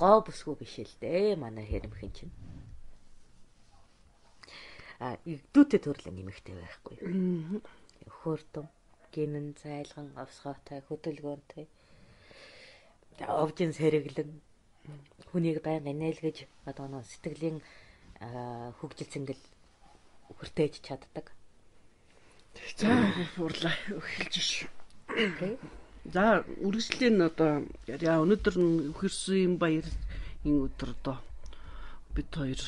Гоо бүсгүй биш л дээ манай хэрэмхэн чинь. А игдүүтэй төрлөн нэмэгтэй байхгүй. Хөөртөн гинэн зайлган авсгаатай хөдөлгөөнтэй овжин сэргэлэн хүнийг байнга нээлгэж одоо нэг сэтгэлийн хөгжил цэнгэл хүртээж чаддаг. За урлаа эхэлж ш. За үргэлжлэн одоо яа өнөөдөр нь үхэрсэн баярын өдөр одоо бид хоёр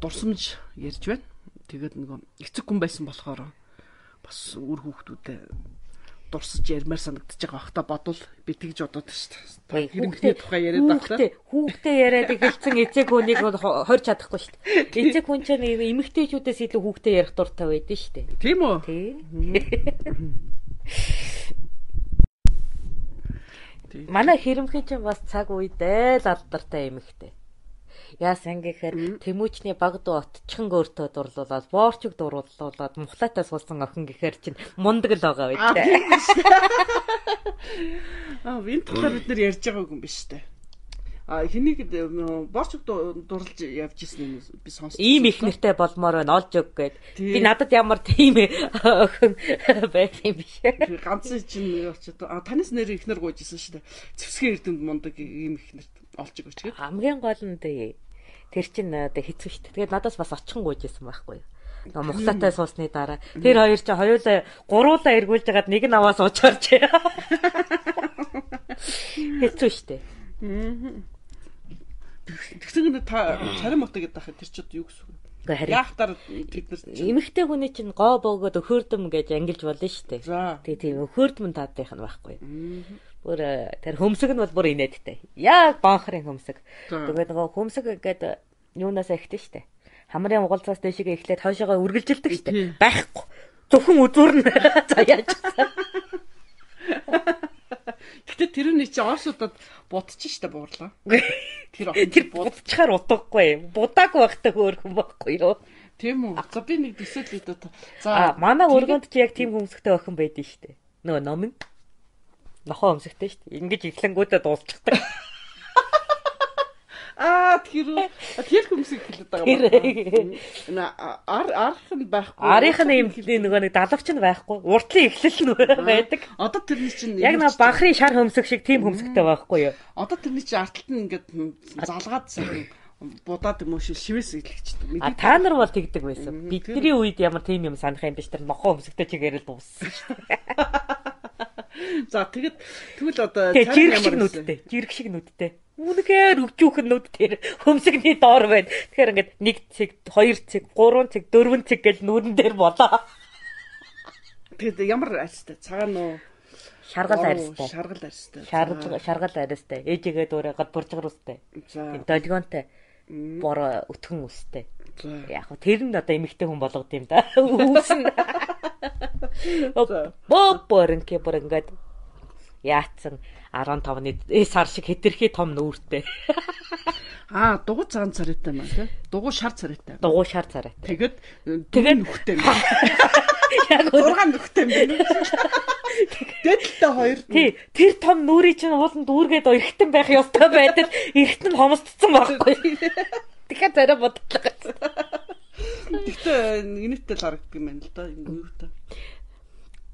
дурсамж ярьж байна. Тэгээд нөгөө эцэг хүн байсан болохоор бас үр хүүхдүүдэд дурсаж ярмаар санагдаж байгаа бахта бодвол би тэгж бодоод шүү дээ. Хэрэгтэй тухай яриад байгаа. Хүүхдээ яриад эхэлсэн эцэг хүнийг хорж чадахгүй шүү дээ. Эцэг хүн чинь эмэгтэйчүүдээс илүү хүүхдээ ярих дуртай байдэн шүү дээ. Тийм үү? Тийм. Манай хэрэмхэн чинь бас цаг үедээ л алдартай эмэгтэй. Яасан гэхээр Тэмүүчний багд отчхон өөртөө дурлуулаад боорчиг дурлуулаад мухлаатай суулсан охин гэхээр чинь мундаг л байгаа байдаг. Аа вин талаар бид нэр ярьж байгаагүй юм биш үү? А хэнийг боорчиг дурлж явж ирсэн юм би сонссон. Ийм их нэртэй болмоор байна олж өг гээд. Би надад ямар тийм охин байх юм биш. Ганц чинь очоод танаас нэр ихнэр гуйжсэн шүү дээ. Цэвсгийн эрдэмд мундаг ийм их нэрт олж өгч гээд. Хамгийн гол нь тэр чинь одоо хэцүү шүү дээ. Тэгээд надаас бас очихон гуйж исэн байхгүй юу? Нөгөө мухлаатай суусны дараа тэр хоёр чинь хоёулаа гуруулаа эргүүлж хагаад нэг нь аваа суучаарч. Хэцүү шүү дээ. Тэгсэн та чарам мото гэдэг ахад тэр чинь юу гэсэн үг? Яахтар бид нар эмэгтэй хүний чинь гоо богоод өхөрдөм гэж ангилж болно шүү дээ. Тэгээ тийм өхөрдөм таадах нь байхгүй. Бүр э, тэр хөмсөг нь бол бүр инээдтэй. Яг бонхрын хөмсөг. Тэгээд нөгөө хөмсөг гэдэг юунаас эхтэн штэ. Хамрын угалцаас дэшигээ эхлээд хойшоогоо үргэлжилдэг штэ. Байхгүй. Зөвхөн үзүүрнэ. За яаж? Гэтэ тэр нь чи орсуудад будчих штэ буурлаа. Тэр тэр будчихаар утгагүй. Будаагүй байхтай хөөрхөн байхгүй юу? Тийм үү. За би нэг төсөөл өгдөө. За манай өргөнд чи яг тийм хүмүүстэй охин байдэн штэ. Нөгөө номын нохоо өмсөхтэй дээ. Ингиж ихлэнгүүтээ дуусчихдаг. Аа тэр тэр хүмүүсийг хэлээд байгаа юм. Ар арх нь байхгүй. Арих нь юм нөгөө нэг далавч нь байхгүй. Уртлын эхлэл нь байдаг. Одоо тэрний чинь яг нэг банхрын шар хөмсөх шиг тийм хөмсөхтэй байхгүй юу? Одоо тэрний чинь арталт нь ингээд залгаад сайн будаад юм уу шивээс ийлэгчдэг. А та нар бол тэгдэг байсан. Бидний үед ямар тийм юм санах юм биш тэр нохоо хөмсөгтэй чигээрэл дууссан шүү дээ. За тэгэд тэгвэл одоо жирэг шиг нүдтэй. Жирэг шиг нүдтэй. Үнэхээр өвчүүхэн нүд тэр хөмсгний доор байна. Тэгэхээр ингээд нэг цэг, хоёр цэг, гурван цэг, дөрвөн цэг гэл нүүрэн дээр болоо. Тэгэд ямар арьстай цагаан уу? Шаргал арьстай. Шаргал арьстай. Шаргал шаргал арьстай. Ээжигээ дуурайгаад буржгар устай. За. Долгионтой. Бор өтгөн устай. Яг хөө тэр нь одоо эмэгтэй хүн болгод юм да. Үүсэн. Боо боринке бүр ингээд яатсан 15-ны сар шиг хэтэрхий том нүүртэй. Аа, дугуй цагаан царайтай маа тий. Дугуй шар царайтай. Дугуй шар царай. Тэгэд тэгээ нүхтэй. Яг 6 нүхтэй юм байна. Дэдэлтэй хоёр. Тий, тэр том нүрий чинь ууланд дүүргээд эргэтэн байх ёстой байтал эргэтэн хомсдсон байхгүй. Тэгэхээр зарай бодлоо. Тэгтээ инээдтэй л харагддаг юм байна л да. Юу та.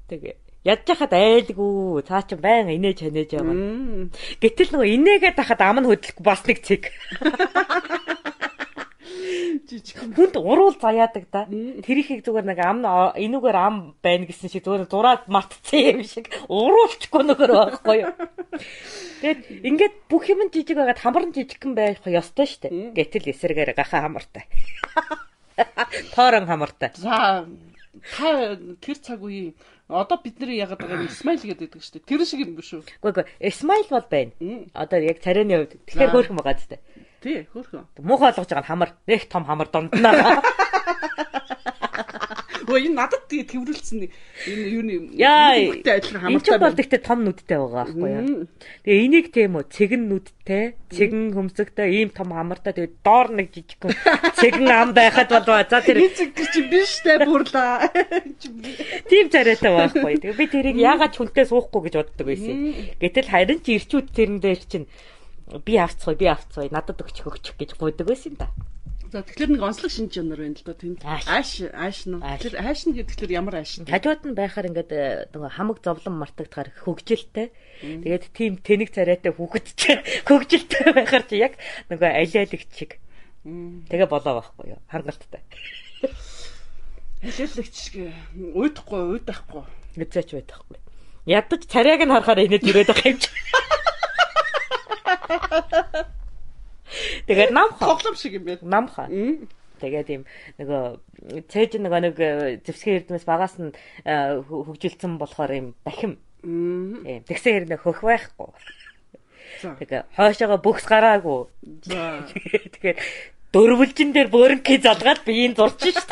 Тэгээ ядж хахад айлгүй цаа чи байн инээж ханээж байгаа. Гэтэл нөгөө инээгээд хахад ам нь хөдлөхгүй бас нэг цэг. Жижиг хүнд уруул заяадаг да. Тэр ихийг зүгээр нэг ам энүүгээр ам байна гэсэн шиг зүгээр зураад матцсан юм шиг уруулчихгүй нөхөр байхгүй юу. Тэгэд ингээд бүх юм жижиг байгаад хамар нь жижигхэн байх ёстой шүү дээ. Гэтэл эсрэгээр гахаа хамартай. Тоорон хамартай. За та тэр цаг үеийн одоо бид нэр ягаад байгаа юм смайл гэдэг шүү дээ. Тэр шиг юм биш үү? Үгүй. Смайл бол байна. Одоо яг царайны хувьд тэгэхээр хөөрхөн байгаа зү. Тий, хөөрхөн. Муухай болгож байгаа нь хамар. Нэг том хамар дунднаа. Өө энэ надад тэрвэрлсэн энэ юуны хүүхдтэй адилхан хамартай бол гэхдээ том нүдтэй байгаа байхгүй юу. Тэгээ энийг тийм үү цэгэн нүдтэй, цэгэн хөмсөгтэй ийм том хамартай тэгээ доор нэг жижиг цэгэн ам байхад бол за тэр чи биш тэ бүрлаа. Тийм царайтай байхгүй. Тэгээ би тэрийг яагаад хүнтэй суухгүй гэж боддог байсан. Гэтэл харин ч ирчүүд тэрэн дээр чинь би авцгаа би авцгаа надад өгчих өгчих гэж гуйдаг байсан да. За тэгэхээр нэг онцлог шинж чанар байна л да тэнд. Ааш ааш нь. Тэгэхээр ааш нь гэдэг ямар ааш нь? Хажууд нь байхаар ингээд э, нөгөө хамаг зовлон мартагдахаар хөгжилтэй. Тэгээд тийм тэнэг царайтай хүүхэдтэй хөгжилтэй байхаар чи яг нөгөө алиалагч шиг. Тэгээ болоо байхгүй юу? Хангалттай. Алиалагч шиг уйдахгүй уйдахгүй. Эцээч байдахгүй. Ядаж царайг нь харахаар инээд ирээд байгаа юм чи. Тэгээд намха. Тоглоом шиг юм байна. Намха. Тэгээд юм нөгөө цээж нөгөө нэг э, зэвсгийн эрдмэс багаас нь э, хөгжилсэн болохоор юм дахим. Тийм. Тэгсэн хэрнээ хөх байхгүй. Тэгээ хойшоогоо бүхс гараагүй. Тэгэхээр дөрвөлжин дээр бөөрнкий залгаад би энэ зурч шít.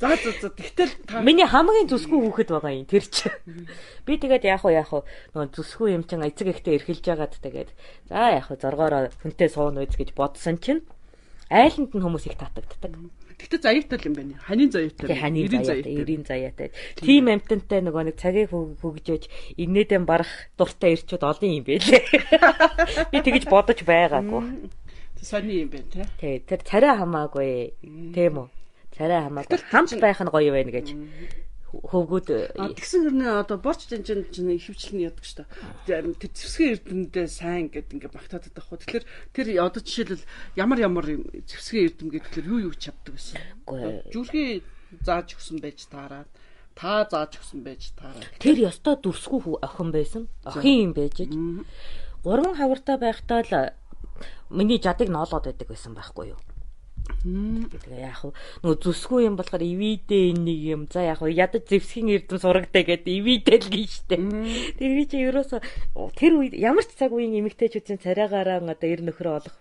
За за за. Тэгтэл миний хамгийн зүсгүй хүүхэд байгаа юм тэр чи. Би тэгээд яах вэ яах вэ нөгөө зүсгүй юм чин эцэг ихтэй эрхэлж яагаад тэгээд за яах вэ зоргоороо хүнтэй суун үйз гэж бодсон чинь айланд нь хүмүүс их татагддаг. Гэтэ заяатай юм байна. Ханийн заяатай. Ханийн заяатай, эрийн заяатай. Тим амтантай нөгөө нэг цагийг хөгжөөж инээдэн барах дуртай ирчүүд олон юм байлээ. Би тэгэж бодож байгаагүй. Сони юм байна тий. Тэр царай хамаагүй. Тийм үү? Царай хамаагүй хамт байх нь гоё байна гэж хөвгүүд тэгсэн хэрнээ одоо борч жинжин чинь хөвчлэн яадаг шүү дээ. Тэр зэвсгийн эрдэмдээ сайн гэд ингээ багтаад байх хөө. Тэгэхээр тэр одоо жишээлбэл ямар ямар зэвсгийн эрдэм гэхээр юу юу чаддаг гэсэн. Жүрхий зааж өгсөн байж таараад та зааж өгсөн байж таараад. Тэр ёстой дүрсгүй охин байсан. Охин юм байж. Гурван хавартай байхдаа л миний жадыг ноолоод байдаг байсан байхгүй юу? Тэгээ яах вэ? Нөгөө зүсгүй юм болохоор ивидээ энэ нэг юм. За яах вэ? Ядаж зевсгийн эрдэм сурагтай гэдэг ивидээ л гин штэ. Тэр чи ерөөсө тэр үед ямар ч цаг үеийн эмэгтэйчүүдийн царайгаараа одоо эр нөхрөө олох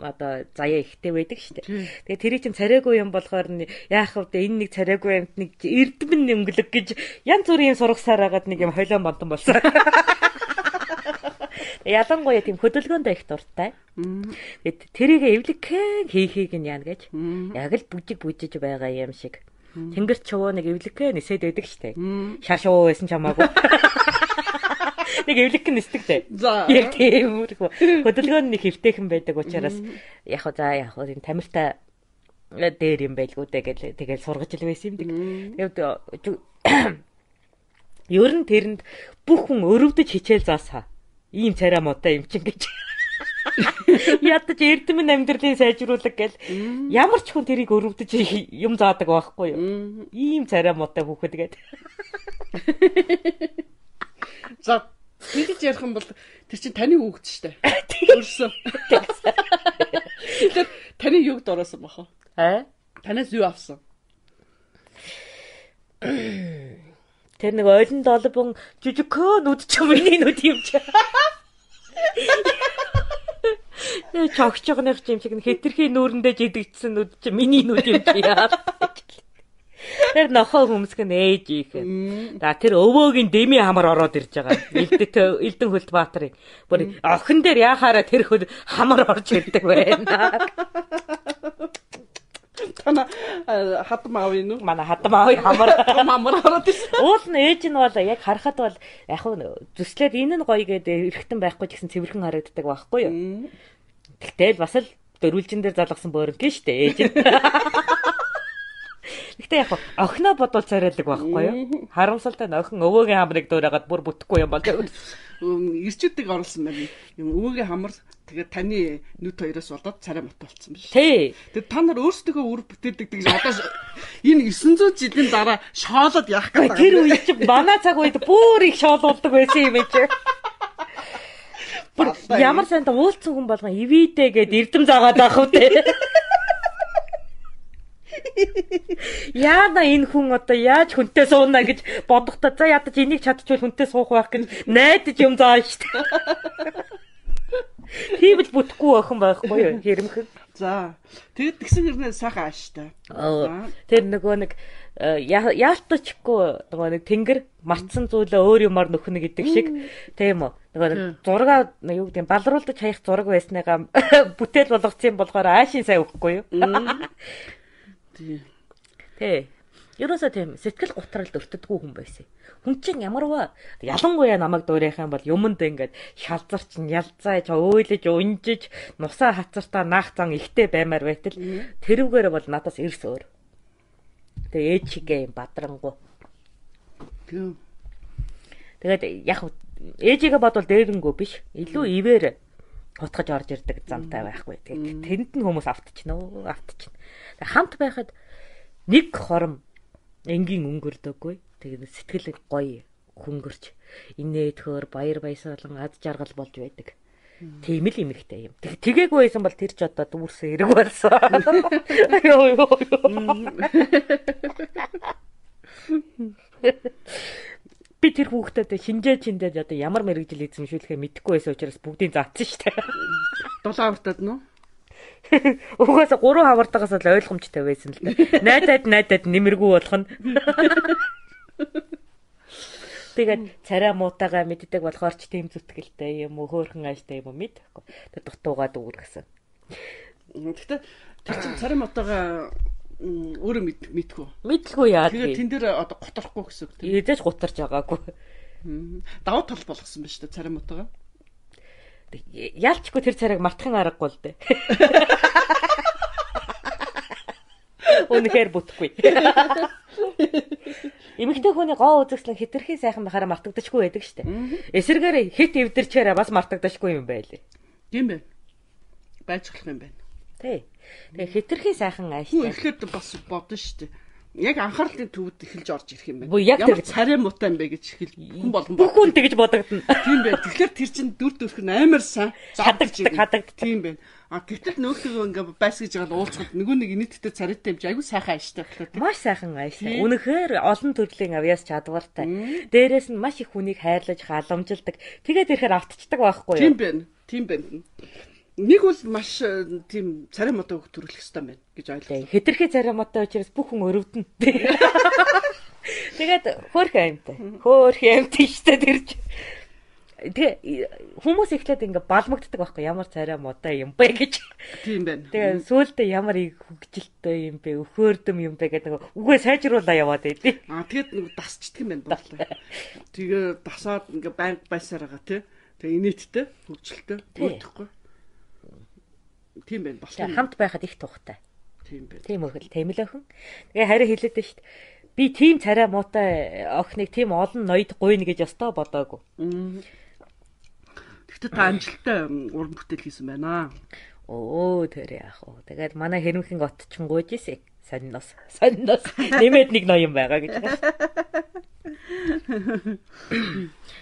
одоо заяа ихтэй байдаг дээ. Тэгээ тэрий чин царайгүй юм болохоор яах вэ? Энэ нэг царайгүй юмт нэг эрдэм нэмгэлэг гэж янз бүрийн сургасаар агаад нэг юм хойлон бонтон болсон. Ялангуяа тийм хөдөлгөөндөө их дуртай. Тэгээд тэрийг эвлэгхэн хийхийг нь яана гэж. Яг л бүжиг бүжиж байгаа юм шиг. Тэнгэр чувуу нэг эвлэгхэн нисээд байдаг штэ. Шашуу байсан ч хамаагүй. Нэг эвлэгхэн нисдэг дээ. Яг тиймэрхүү. Хөдөлгөөнд нэг хөвтэйхэн байдаг учраас яг хоо за яг тийм тамиртай дээр юм байлгүй дээ гэж тэгэл сургаж л байсан юм. Тэгээд ер нь тэрэнд бүх хүн өрөвдөж хичээл заасаа ийм царай муутай юм чин гэж. Ядаж эрдэмэн амьдралын сайжруулах гэл ямар ч хүн тэрийг өрөвдөж юм заадаг байхгүй юу? Ийм царай муутай хүүхэд гээд. За Тэгж ярих юм бол тэр чинь таны хүүхэд шүү дээ. Өөрсөө. Тэр таны юуг дороосон баха? Аа? Танаас юу авсан? Тэр нэг ойлон долбон жижигхөө нүд ч миний нүд юм чи. Э чогч жогных юм шиг хэтэрхий нүүрэндээ жидэгдсэн нүд чи миний нүд юм чи яа. Тэр нохоо хүмсгэн ээж их. За тэр өвөөгийн дэми хамар ороод ирж байгаа. Элдэ Элдэн Хөлтбаатарын. Бүр охин дээр яхаараа тэр хөл хамар орж ирдэг байна. Тана хатам аав юм уу? Манай хатам аав хамар хамар ороод ирсэн. Уул нь ээж нь бол яг харахад бол яг зүслээд энэ нь гоё гэдэг эргэтэн байхгүй гэсэн цэвэрхэн харагддаг байхгүй юу? Тэгтэл бас л дөрвөлжин дээр залгасан бөөрөнгөн шүү дээ ээж нь. Гэхдээ яг охиноо бодвол царайлаг байхгүй юу? Харамсалтай нь охин өвөөгийн хамрыг дуурайгаад бүр бүтэхгүй юм бол ирчүүдийг оруулсан байна. Юм өвөөгийн хамар тэгээд таны нүд хоёроос болоод царай мот болцсон биш. Тий. Тэгээд та нар өөрсдөө үр бүтээдэг гэж одоо энэ 900 жилийн дараа шоолоод яах байна. Тэр үед чи манай цаг үед бүр их шоолуулдаг байсан юм ээ чи. Ямар сайн та уулцсан хүн болгон ивидэ гэд эрдэм заагаад байх үү те. Яана энэ хүн одоо яаж хүнтэй сууна гэж бодохдоо за ядаж энийг чадчихвал хүнтэй суух байх гэж найдаж юм заа штэ. Тийм л бүтэхгүй охин байхгүй юу? Хэрэмхэн. За. Тэгэд тэгсэн хэрнээ сайхан ааштай. Тэр нөгөө нэг э, яалтчгүй нөгөө нэг тэнгэр мартсан зүйлээ өөр юмар нөхнө гэдэг шиг тийм үү. Нөгөө нэг зураг юу гэдэг балруулдаж хаях зураг байсныгаа бүтээл болгоцсон болохоор аашийн сайн өгөхгүй юу? Тий. Тий. Ерөөсөө тийм сэтгэл гутралд өртдөггүй хүн байсан. Хүн чинь ямарваа ялангуяа намайг дуурайх юм бол юмд ингээд шалзарч ялзааж өөлөж унжиж нусаа хацартаа наах зан ихтэй баймаар байтал тэрүүгээр бол надаас эрс өөр. Тэгээ ээжигээ юм бадрангу. Тэгээд яг ээжигээ бодвол дээрэнгүү биш. Илүү ивэр хутгаж орж ирдэг замтай байхгүй. Тэгээд тэнд нь хүмүүс автчихна өө автчихна. Хамт байхад нэг хором энгийн өнгөрдөггүй. Тэгээд сэтгэл гоё хөнгөрч инээдхөр баяр баясгалан ад жаргал болж байдаг. Тийм л эмэгтэй юм. Тэгээгүй байсан бол тэр ч одоо дүүрсэн хэрэг болсон. Йоо ёо. Би тэр хүүхдэд шинжээ чиндээд одоо ямар мэрэгжил эзэмшүүлэхээ мэдэхгүй байсан учраас бүгдийг заацсан шүү дээ. Дулаан автад нь Угаасаа гурван хавартагаас л ойлгомжтой байсан л да. Найдад найдад нэмэргүй болох нь. Тэгээд царай муутагаа мэддэг болохоор ч тийм зүтгэлтэй юм уу хөөхөн ааштай юм уу мэдэхгүй. Тэг дутуугаа дүүр гэсэн. Гэхдээ тэр чин царай муутагаа өөрөө мэдгүй. Мэдлгүй яа. Тэгээд тэн дээр одоо готорохгүй гэсэн үг тийм. Эдэж гутарч байгаагүй. Давуу тал болгосон байна шүү дээ царай муутагаа. Яалчгүй тэр царайг мартахын аргагүй л дээ. Үнэхээр бүтэхгүй. Эмэгтэй хүний гоо үзэгслэн хитрхи сайхан бахаараа мартагдчихгүй байдаг штэ. Эсэргээр хит эвдэрчээр бас мартагдчихгүй юм байлээ. Тийм байна. Байцглах юм байна. Тий. Тэгээ хитрхи сайхан ааштай. Эхлээд бас бодно штэ яг анхаарлын төвд эхэлж орж ирэх юм байна. Яг тэр царай муутай юм бэ гэж эхэл хүн болгон бүх хүн тэгж бодогдно. Тийм байна. Тэгэхээр тэр чинь дүр төрх нь амар сайн хадагддаг хадагддаг. Тийм байна. А гэтэл нөөхлөгөө ингээ байс гэж байгаа уулзахад нөгөө нэг инээдтэй царайтай юм чи айгүй сайхан ааштай гэхлээ. Маш сайхан ааштай. Үнэхээр олон төрлийн авьяас чадвартай. Дээрээс нь маш их хүнийг хайрлаж халамжилдаг. Тэгээд ирэхээр автцдаг байхгүй юу? Тийм байна. Тийм байна нэг бол маш э, тийм царай модоо төрүүлэх хэрэгтэй байна гэж ойлголоо. Хэтэрхий царай модоо учраас бүх хүн өрөвдөн. Тэгээд хөөх аимтай. Хөөх аимтай штэ тэрч. Тэгээ хүмүүс ихлээд ингээ балмагддаг байхгүй ямар царай модоо юм бэ гэж. Тийм байна. Тэгээ сүүлдээ ямар их хөгжилтэй юм бэ, өхөөрдөм юм бэ гэдэг үгээ сайжруулаа яваад байдیں۔ Аа тэгээд нэг дасчдаг юм байна дууслаа. Тэгээ дасаад ингээ банк байсаар байгаа тий. Тэгээ инээдтэй хөгжилтэй. Тэгвэл Тийм байна. Болсон. Хамт байхад их тухтай. Тийм байна. Тийм өгөл тэмлэхэн. Тэгээ хариу хэлээд дээ шүү дээ. Би тийм царай муутай охиныг тийм олон ноёд гуйна гэж өстой бодоагүй. Гэхдээ та амжилттай уран бүтээл хийсэн байна. Оо тэр яах вэ? Тэгээд манай хэрмхэн отчин гуйж ийсэ. Сонноос. Сонноос. Нэмээд нэг ноён байгаа гэж.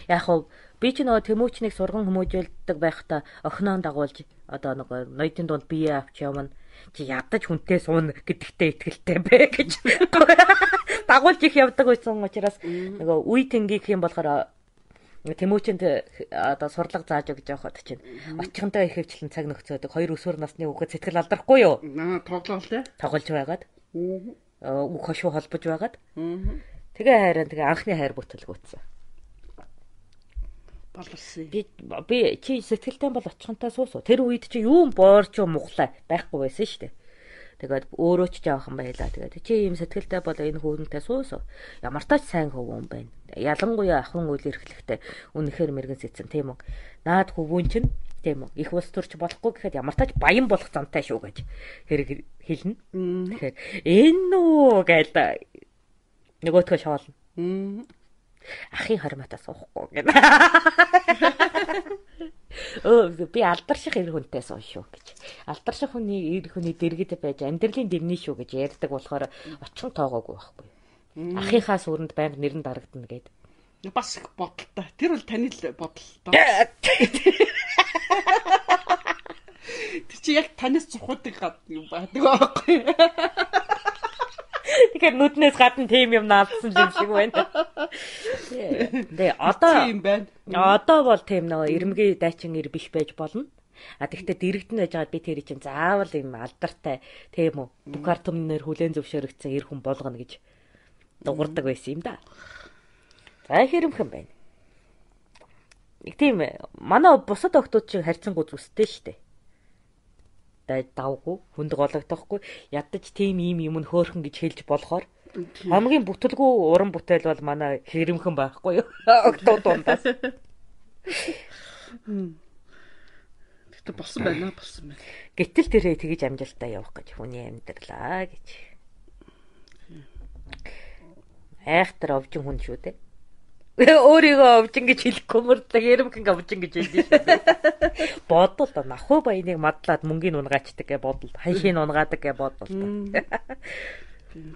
Яах вэ? Би ч нөгөө тэмүүчнийг сурган хүмүүжүүлдэг байхдаа охиноо дагуулж одоо нөгөө ноёдын дунд бие авч явна чи ядаж хүнтэй суун гэдэгтээ ихтгэлтэй бэ гэж дагуулж их явдаг байсан учраас нөгөө үе тэнгийг юм болохоор Тэмүүчэнд одоо сурлага зааж өгч явахад чинь очихонтой их хөвчлэн цаг нөхцөөдөг хоёр өсвөр насны хүүхэд сэтгэл алдрахгүй юу? Аа тоглоол те. Тоглож байгаад. Аа үг хошуу холбож байгаад. Тэгээ хайраа тэгээ анхны хайр бүтэлгүүцсэн боловсон. Би би чи сэтгэлтэй бол очихонтой суусуу. Тэр үед чи юу боорч юм мухлаа байхгүй байсан шүү дээ. Тэгээд өөрөө ч жаахан байлаа. Тэгээд чи ийм сэтгэлтэй бол энэ хүүнтэй суусуу. Ямар тач сайн хөвөн байна. Ялангуяа ахын үйл эрхлэхтэй үнэхээр мэрэгэн сэтсэн тийм үү. Наад хөвөн чинь тийм үү. Их ус төрч болохгүй гэхэд ямар тач баян болох замтай шүү гэж хэрэг хэлнэ. Тэгэхээр энэ үү гээл нөгөөтгөө шоолно ахын хоримотоо суухгүй гэнэ. Өө би алдарших эр хүнтэй суу шүү гэж. Алдарших хүний эр хүний дэргэд байж амьдралын дэрний шүү гэж ярьдаг болохоор очин тоогоогүй байхгүй. Ахынхаа сүрэнд байнга нэрэн дарагдана гэд. Бас их бодолтой. Тэр бол таны л бодолтой. Тэр чи яг танаас цухуудыг гад юм байдаг байхгүй. Тэгэхээр нүднээс гадна тийм юм наалдсан юм шиг байна. Тэгээ одоо тийм байна. Одоо бол тийм нөгөө эрэмгийн дайчин ир биш байж болно. А тэгвэл дэрэгдэн байж байгаа би тэр чинь заавал юм алдартай тийм үү. Дукар төмнөр хүлэн зөвшөөрөгдсөн эр хүн болгоно гэж дуурдаг байсан юм да. За хэрэмхэн байна. Нэг тийм манай бусад охтууд шиг харьцангуй зүстэй штэ. Дай давгүй хүнд гологдохгүй ядаж тийм ийм юм нь хөөхөн гэж хэлж болохоор хамгийн бүтэлгүй уран бүтээл бол манай хэрэмхэн байхгүй юу? Октод дундаас. Гэтэ болсон байна болсон байна. Гэтэл тэрээ тэгэж амжилтаа явах гэж хүний амьдралаа гэж. Айхтар овжин хүн шүү дээ. Өөрийгөө овжин гэж хэлэхгүй мөрдлөг эрэмхэн овжин гэж хэлдэг шүү. Бодвол да нахуу баяныг мадлаад мөнгөний унгаачдаг гэж бодвол ханшийн унгаадаг гэж бодвол.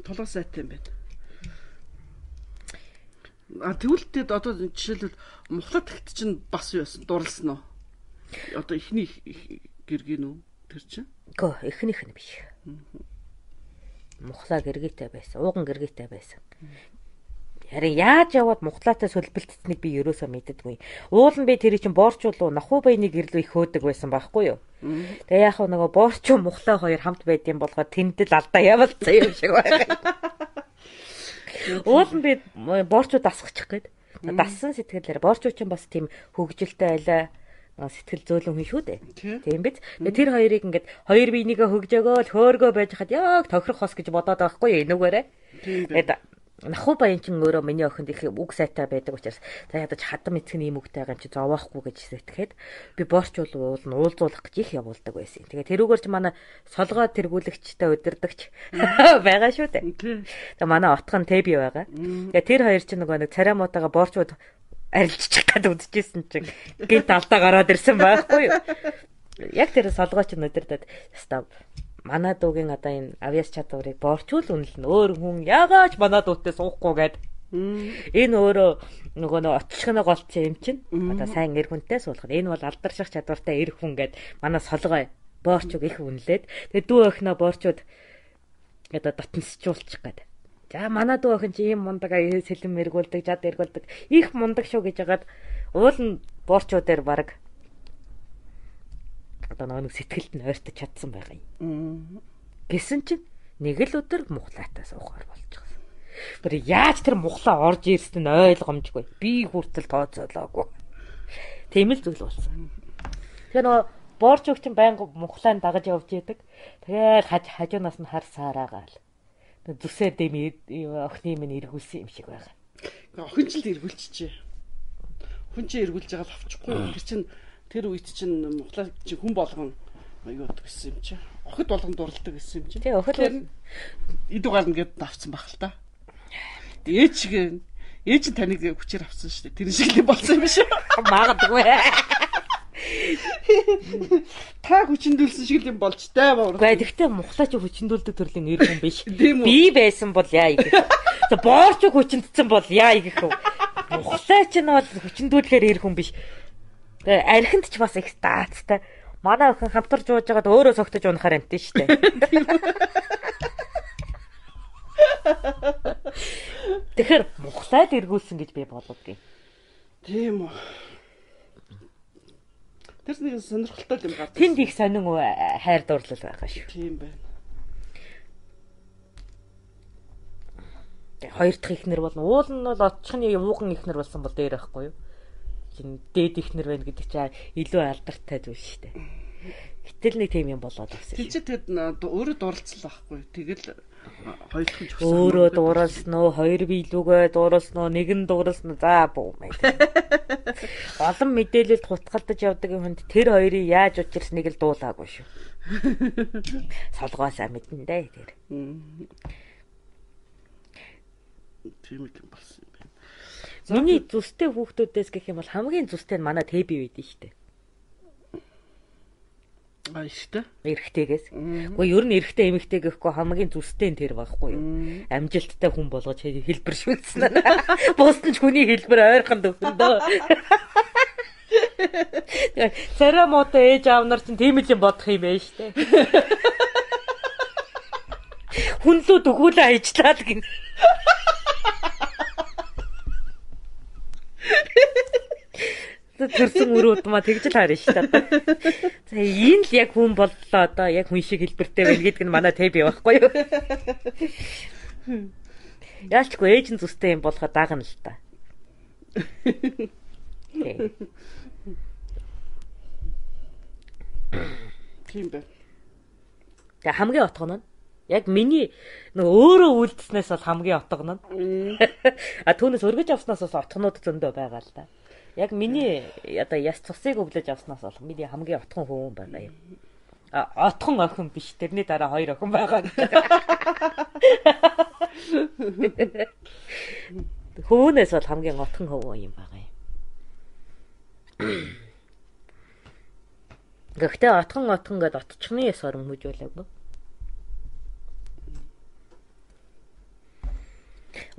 Тулгас сайтай юм байна. А тэгвэл одоо жишээлбэл Мухлад ихт чинь бас юу байсан дурлсан уу? Одоо ихний гэргэн үү тэр чинь? Гөө ихнийх нь биш. Мухлаа гэргээтэй байсан, ууган гэргээтэй байсан. Харин яаж яваад мухлаатай сөлбөлтцнийг би ерөөсөө мэддэггүй. Уул нь би тэрийг чинь боорчуулуу нахуу баяны гэрлүү их хөөдөг байсан байхгүй юу? Тэгээ яах вэ нөгөө боорчуу мухлаа хоёр хамт байдсан болохоор тэндэл алдаа явуулсан юм шиг байна. Уул нь би боорчуу дасгачих гээд дассан сэтгэлээр боорчуу чинь бас тийм хөгжилтэй байлаа сэтгэл зөөлөн хүн шүү дээ. Тийм биз? Тэр хоёрыг ингээд хоёр биенийгээ хөгжөөгөө хөөргөө байж хад яг тохирох хос гэж бодоод байгаа хгүй юу энүүгээрээ. Тэгээд Нахуу баян чин өөрөө миний охинд их үг сайтай байдаг учраас за ядаж хадам эцэг ийм үгтэй байгаа юм чи зовоохгүй гэж сэтгэхэд би борч уул нь уулзуулах гэж их явуулдаг байсан. Тэгээ тэрүүгээр чи манай солгоо тэргүүлэгчтэй удирдахч байгаа шүү дээ. Тэгээ манай отхон тэби байгаа. Тэгээ тэр хоёр чи нөгөө нэг царамуутаага борчууд арилжчих гээд үдчихсэн чинь гинт алдаа гараад ирсэн байхгүй юу? Яг тэр солгоо чи удирдаад став манай дуугийн одоо энэ авьяас чадварыг борчуул үнэлнэ. Өөр хүн яагаад манай дуутай суухгүй гээд Энэ өөрөө нөгөө нэг очихно голцсон юм чинь. Одоо сайн эр хүнтэй суулгах. Энэ бол алдарших чадвартай эр хүн гээд манай солгой боорчуг их үнэлээд тэгээ дүү охиноо боорчууд одоо дотносчулчих гээд. За манай дүү охин чи ийм мундаг сэлэм эргүүлдэг, жад эргүүлдэг. Их мундаг шүү гэж ягаад уул нь боорчуудаар баг одоо нэг сэтгэлд нь ойртож чадсан байгаа юм. Гэсэн чинь нэг л өдөр мухлаатай суухаар болж байгаа. Тэр яаж тэр мухлаа орж ирсэн нь ойлгомжгүй. Би хүртэл тооцоолоогүй. Тийм л зүйл болсон. Тэгэхээр нөгөө борч өгч байнга мухлаанд дагаж явж яадаг. Тэгээд хаж хажуунаас нь хар саараагаал. Зүсээ дэм охины минь эргүүлсэн юм шиг байгаа. Охин ч л эргүүлчихжээ. Хүн чинь эргүүлж байгаа л авчихгүй. Тэр чинь тэр үед чинь Монголын чинь хүн болгон юу гэдэг гэсэн юм чи. Охид болгон дурладаг гэсэн юм чи. Тий, охид бол идүү гарна гэд авцсан байх л та. Ээж ээж нь таныг хүчээр авсан шүү дээ. Тэр шиг л болсон юм биш үү? Магадгүй. Та хүчндүүлсэн шиг юм болж тай баа. Гэхдээ тэгтээ мухлаач хүчндүүлдэг төрлийн нэр хүн биш. Би байсан бол яа гэх. За боорч хүчндсэн бол яа вэ? Мухлаач нь бол хүчндүүлэхээр эр хүн биш. Тэгээ архинд ч бас их даацтай. Манай охин хамтарч ууж байгаад өөрөө согтож унахаар амтэн штэ. Тэгэхээр мухлаад эргүүлсэн гэж би бододгийн. Тийм үү. Тэрс нэг сонирхолтой юм гад. Тэнд их сонин хайр дурлал байгаа шүү. Тийм байна. Хоёр дахь ихнэр бол уул нь бол очихны юуган ихнэр болсон бол дээр байхгүй юу? Чинь дээд ихнэр байна гэдэг чинь илүү алдартай зүйл шүү дээ. Гэтэл нэг тийм юм болоод авсан. Тэг чи тэгэд өөрөө дурлцсан байхгүй. Тэгэл хоёулах нь жогсон. Өөрөө дууралсан уу, хоёр биелүүгээ дууралсан уу, нэг нь дууралсан уу. За бүү мэй. Олон мэдээлэлд хутгалдаж явдаг юмд тэр хоёрыг яаж учирсныг л дуулаагүй шүү. Солгоосаа мэдэн дээ тэр. Тийм их болсон. Миний зүстэй хүүхдүүдээс гэх юм бол хамгийн зүстэй нь манай Тэби байдэн штэ. А штэ. Эрэгтэйгээс. Уу ер нь эрэгтэй эмэгтэй гэхгүй хамгийн зүстэй нь тэр байхгүй юу? Амжилттай хүн болгож хэлбэр шүүлсэн. Бусдын ч хүний хэлбэр ойрхон дөхөндөө. Царай мото ээж аав нар чинь тийм л юм бодох юм байна штэ. Хүнлүү дөхүүлээ ажлаад гин. Төрсөн өрөөд маа тэгж л харна шүү дээ. За энэ л яг хүн боллоо одоо яг хүн шиг хэлбэртэй байна гэдг нь манай тэб явахгүй юу? Яалчгүй ээж нь зүстэй юм болохоо дагна л та. Тийм бэ. Тэг хамгийн отгон нь яг миний нөгөө өөрөө үлдснээс бол хамгийн отгон нь. А түүнээс өргөж авснаас бас отгонууд зөндөө байгаа л да. Яг миний одоо яс цусыг өвлөж авснаас бол миний хамгийн отгон хүн байгаа юм. А отхон охин биш тэрний дараа хоёр охин байгаа. Хөөнөөс бол хамгийн отхон хөвөн юм байгаа юм. Гэхдээ отхон отхон гэд отчны яс орон хүжүүлээгүй.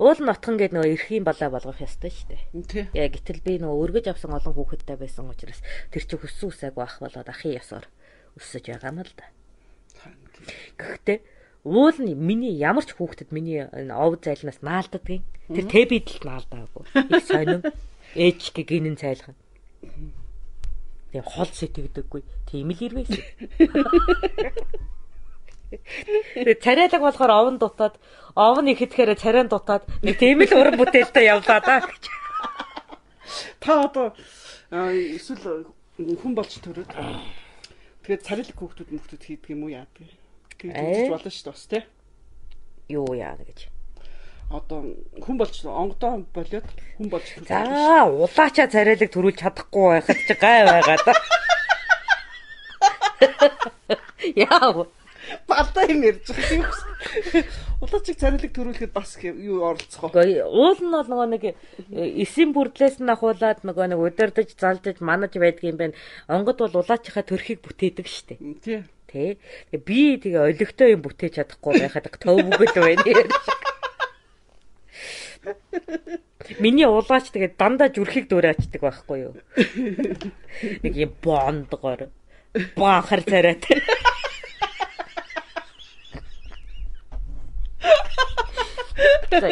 Уул нь отхон гэд нөгөө эрхийн балаа болгох ёстой шүү дээ. Яа гэтэл би нөгөө өргөж авсан олон хүүхэдтэй байсан учраас тэр чи хүссэн үсээгүй ах болоод ахын ясаар өссөж байгаа юм л да. Гэхдээ уул нь миний ямар ч хүүхдэд миний ов зайлнаас наалдадгийн тэр тэбид л наалдаагүй. Их сонин ээж гэгнэн цайлах. Тэгээ хол сэтгэдэггүй. Тийм л ирвэс. Тэгээ царайлаг болохоор овн дутаад овн ихэхээр царай дутаад нэг тийм л уран бүтээлтэй явлаа да гэж. Та одоо эсвэл хүн болж төрөөд тэгээд царайлаг хүүхдүүд мөхтүүд хийдэг юм уу яадаг. Тэгж болно шүү дээ бас тий. Юу яана гэж одоо хүн болж онгодоо болоод хүн болж за улаачаа царайлаг төрүүлж чадахгүй байхад чи гай байгаа да яа Балда юм ярьж байгаа юм. Улаачиг царилэг төрүүлэхэд бас юу оролцох вэ? Уул нь бол нөгөө нэг эсийн бүрдлээс нь ахуулаад нөгөө нэг удирдах залдаж манаж байдгийн байна. Онгод бол улаачийнхаа төрхийг бүтээдэг штеп. Тий. Тэ. Би тэгээ олигтой юм бүтээж чадахгүй байхад төв бүгэл байна. Миний улаач тэгээд дандаа зүрхийг дөөрөөчдөг байхгүй юу? Нэг юм бондгоор баахар царайтай.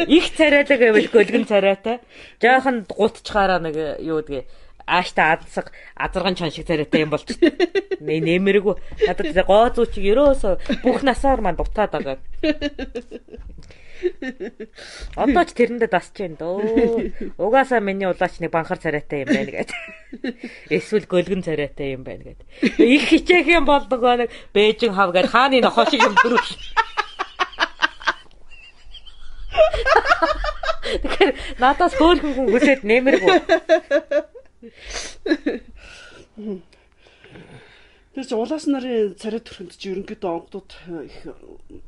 Их царайлаг гэвэл гөлгөн царайтай. Жохон гутчхаараа нэг юу гэдгийг ааштай адсаг азарган чон шиг царайтай юм болч. Нэ нэмэргүй. Тэр гоо зүүчиг ерөөсө бүх насаар маань дутаад байгаа. Одоо ч тэрэндээ дасч байна дөө. Угаасаа миний улаач нэг банхар царайтай юм байна гэдэг. Эсвэл гөлгөн царайтай юм байна гэдэг. Их хичээх юм бол нөгөө нэг Бээжин хав гэдэг хааны нохоо шиг юм дөрөв. Тэгэхээр надаас хөөхөн хүн хүсээд нэмэргүй. Тэр чи улаас нарын царай төрхөнд чи ерөнхийдөө онгодууд их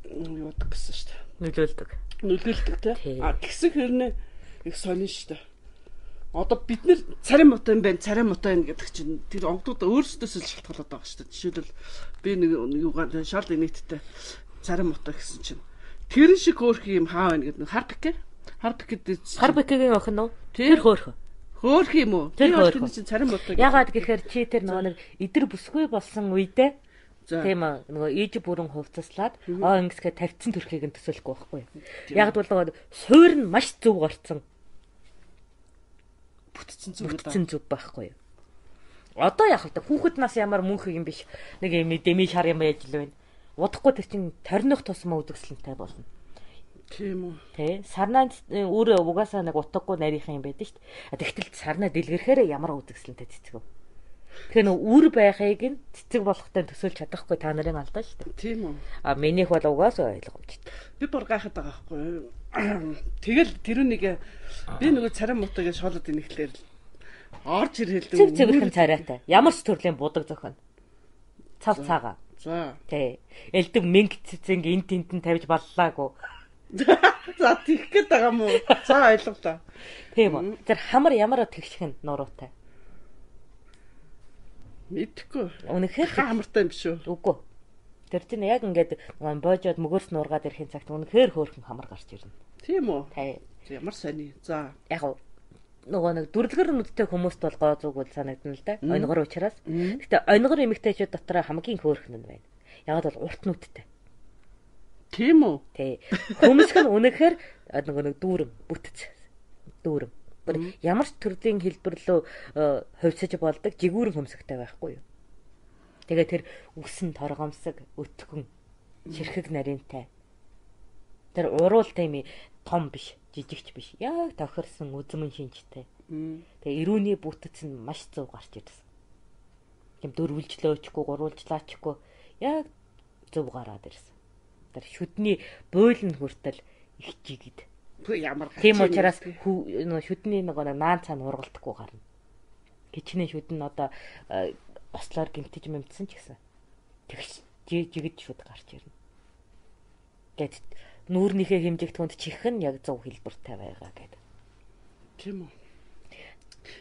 юудаг гэсэн шүү дээ. Нөлөөлдөг нөлөөлдөг тий. А тэгсэн хэрнээ их сонин штэ. Одоо бид нэр царай муутай юм байна, царай муутай юм гэдэг чинь тэр онгодууд өөрсдөөс л шалтгаалаад байгаа штэ. Жишээлбэл би нэг юугаар шал инээдтэй царай муутай гэсэн чинь тэр шиг хөөх юм хаа байна гэдэг харпик харпик гэдэг харпикгийн охин уу? Тэр хөөх. Хөөх юм уу? Тэр хөөх чинь царай муутай. Ягаад гэхээр чи тэр нөгөө нэг идэр бүсгүй болсон үедээ Тийм аа нөгөө ээж бүрэн хувцаслаад аа ингэсгээ тавьцсан төрхийг нь төсөөлөхгүй байхгүй. Яг бол нөгөө суур нь маш зөв горцсон. Бүтцэн зөв бүтцэн зөв байхгүй. Одоо яг л хүүхэд нас ямар мөнх юм биш. Нэг юм дэми шар юм яаж л байна. Удахгүй тэр чин торних тусмаа үзэсгэлэнтэй болно. Тийм үү. Тэ сарнаа өөр угаасаа нэг утгагүй нарийнхан юм байдаг шүү дээ. Тэгтэл сарнаа дэлгэрхээр ямар үзэсгэлэнтэй цэцгөө. Тэгэхээр нөө үр байхыг нь цэцэг болохтой төсөөлж чадахгүй та нарын алдаа шүү дээ. Тийм үү. А минийх бол угаасаа ойлгомжтой. Би бүр гайхаад байгаа байхгүй. Тэгэл тэр нэг би нөгөө царай муутай гэж шоолоод инэхлээр орж ирэлдэг. Цэв цэвэрхэн царайтай. Ямар ч төрлийн будаг зохино. Цав цаага. За. Тий. Элдэг мэнг цэцэнг эн тентэн тавьж баллаагүй. За тийх гээд байгаа мó. За ойлголоо. Тийм үү. Тэр хамар ямар тэгшхэн нуруутай. Мэдхгүй. Үнэхээр хамартай юм биш үү? Үгүй. Тэр чинь яг ингээд нөгөө боожоод мөгөөс нуургаад ирэхин цагт үнэхээр хөөрхөн хамар гарч ирнэ. Тийм үү? Тай. Ямар сони. За. Яг нөгөө нэг дүрлэгэр нүдтэй хүмүүст бол гоо зүг үл санагдана л да. Онигор учраас. Гэтэ онигор эмэгтэйчүүд дотор хамгийн хөөрхөн нь байна. Яг бол урт нүдтэй. Тийм үү? Тий. Хүмүүсх нь үнэхээр нөгөө нэг дүүрэн бүтц. Дүүрэн. Ямар ч төрлийн хэлбэр рүү э, хувьсаж болдог жигүүрэн хөмсгтэй байхгүй юу? Тэгээ тэр үсэн торгомсог, өтгөн, ширхэг нарийнтай. Тэр уруул тайми том биш, жижигч биш. Яг тохирсон үзмэн шинжтэй. Тэгээ ирүүний бүтэц нь маш зөв гарч ирсэн. Тэм дөрвөлжлөөчгүй, гурвуулжлаачгүй яг зөв гараад ирсэн. Тэр шүдний буйлын хүртэл их жигэд. Ямар Тийм учраас шүдний нэг наан цаана ургалдахгүй гарна. Кичнээ шүдэн одоо э, ослоор гимтэж мэмтсэн ч гэсэн тэгш жигэж шүд гарч ирнэ. Гэт нүүрнийхээ хэмжигт хүнд чих нь яг зөв хэлбэртэй байгаа гэдэг. Тийм үү.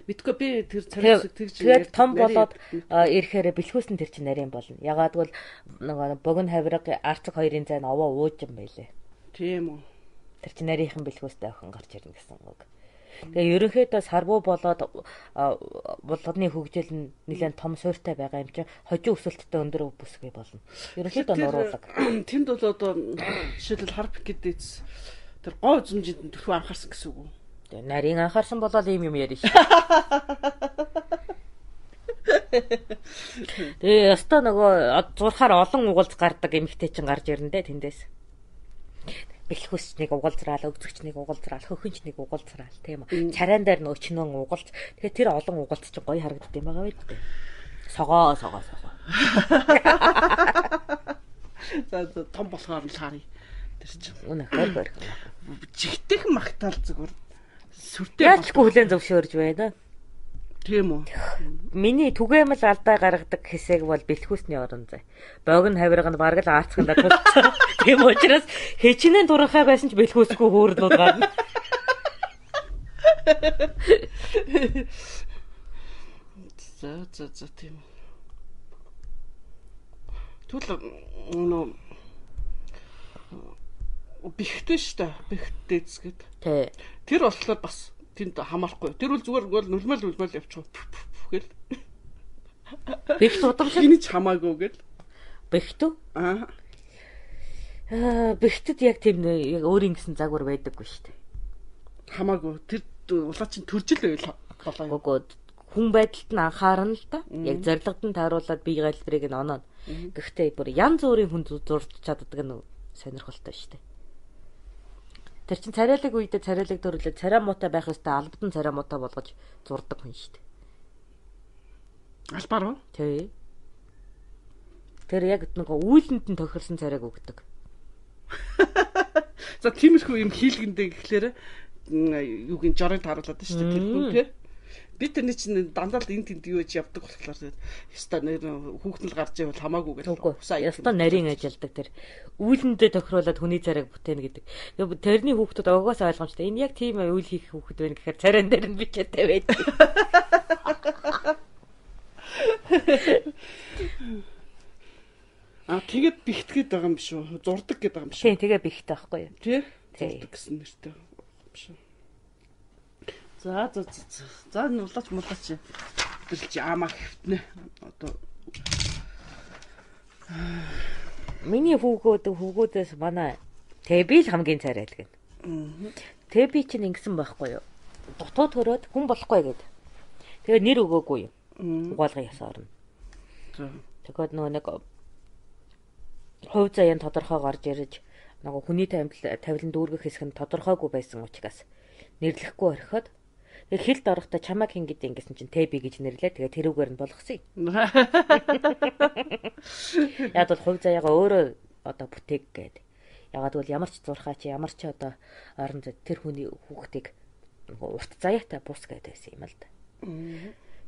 Мэдгүй би тэр царайсаг тэгж тэгээд том болоод ирэхээр бэлхүүс нь тэр чинь нарийн болно. Ягаад гэвэл нөгөө богино хавирга арцэг хоёрын зайн овоо ууж юм байлээ. Тийм үү. Тэр чинь нарийнхан бэлхүүстэй охин гарч ирнэ гэсэн үг. Тэгээ ерөнхийдөө сарбуу болоод булганы хөгжил нь нэлээд том суурьтай байгаа юм чинь хожим өсөлттэй өндөр бүсгүй болно. Ерөнхийдөө нуруулаг. Тэнд бол одоо жишээлбэл харп гэдээц тэр гоо үзмжинд төрхөө анхаарсан гэсэн үг үү? Тэгээ нарийн анхаарсан болоод ийм юм ярина шүү. Тэгээ өстой нөгөө зурхаар олон угалз гардаг эмэгтэй чинь гарч ирнэ дээ тэндээс бэлхүс нэг угалзраал, өвзөгч нэг угалзраал, хөхөнч нэг угалзраал тийм үү. Царайн дээр нь өчнөн угалз. Тэгэхээр тэр олон угалз чинь гоё харагддаг юм байгаа байд. Согоо согоо согоо. За том болохоор л харъя. Тэр чинь. Үнэ хөр бэр. Жигтэх магтаал зүгээр. Сүртэй. Яачгүй хүлэн зөвшөөрж байна. Тийм үү. Миний түгээмэл алдаа гаргадаг хэсэг бол бэлхүүсний орон зай. Богн хавирга нь бараг л аацхандаа тулцсан. Тийм учраас хэчнээн туранхай байсан ч бэлхүүсгүй хөөрнүүд гарна. За за за тийм. Түл нөө бихтэй штэ бихтэйц гэд. Тий. Тэр болохоор бас тэнд хамаарахгүй. Тэр үл зүгээр бол нөлмөл нөлмөл явчих гэл. Бихт удамшил. Хинч хамаагүй гэл. Бихтүү? Аа. Аа, бихтэд яг тийм яг өөрийн гэсэн загвар байдаггүй шүү дээ. Хамаагүй. Тэр улаа чинь төржил байл болоо. Гүгөө хүн байдалд нь анхаарна л да. Яг зоригт нь тааруулаад бие галбирыг нь оноод. Гэхдээ бүр янз бүрийн хүн зурж чаддаг нь сонирхолтой шүү дээ. Тэр чин царайлаг үедээ царайлаг төрлөө царай муутай байх ёстой албадан царай муутай болгож зурдаг хүн шүү дээ. Албаар уу? Тий. Тэр яг нэг үйлэнд нь тохирсон царайг өгдөг. За тиймэрхүү юм хийлгэндээ гэхлээр юу гин жорыг тааруулаад шүү дээ тэр хүн тий би тэрний чинь дандаа энэ тэнд юу гэж явдаг болохоор ёстой нэр хүүхдэл гарч ивэл хамаагүй гэж усаа ёстой нарийн ажилдаг тэр үүлэндээ тохируулаад хүний царайг бүтээн гэдэг. Тэрний хүүхдүүд огоос ойлгомжтой. Энэ яг тийм үйл хийх хүүхд байна гэхээр царайн дээр нь бичээтэй байдаг. А тэгээд бихтгэд байгаа юм биш үү? Зурдаг гэдэг юм биш үү? Тийм, тэгээ бихтэй байхгүй юу? Тий? Зурдаг гэсэн нэртэй биш үү? За за за. За нуулаач муулаач. Тэр чи амаа хэвтнэ. Одоо Миний хүүгүүд хүүгүүдээс манай Тэби л хамгийн царай л гэн. Тэби чинь ингэсэн байхгүй юу? Дутуу төрөөд хүн болохгүй гэд. Тэгээ нэр өгөөгүй юм. Угаалгын ясаар нь. Тэгээд нөгөө нэг хувь заяан тодорхой гарч ирж нөгөө хүний тавилан дүүргэх хэсэг нь тодорхойгүй байсан учраас нэрлэхгүй орхиод Тэгээ хилд орохдоо чамаг хин гэдэг ингэсэн чинь Тэби гэж нэрлээ. Тэгээ тэрүүгээр нь болгосон. Яг бол хувь заяагаа өөрөө одоо бүтээг гээд. Ягаад бол ямар ч зурхаа чи ямар ч одоо орон зай тэр хүний хүүхдийг урт заяатай бус гэдэг байсан юм л да.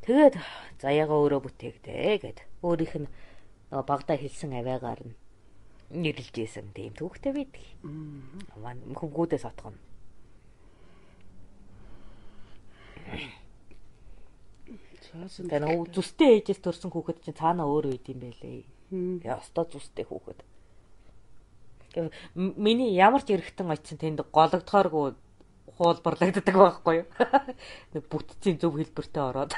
Тэгээд заяагаа өөрөө бүтээгдээ гээд өөрийнх нь багада хэлсэн аваагаар нь нэрлж ийсэн тийм түүхтэй байдаг. Ман хөвгүүдээс отгоно. Тэгээ нэг зүстэй ээжээс төрсэн хүүхэд чинь цаана өөр үйд юм байлээ. Тэгээ остоо зүстэй хүүхэд. Миний ямар ч эргэтэн очисон тэнд гологдохооргүй хуулбарлагддаг байхгүй юу? Нэг бүтцийн зөв хэлбэртэй ороод.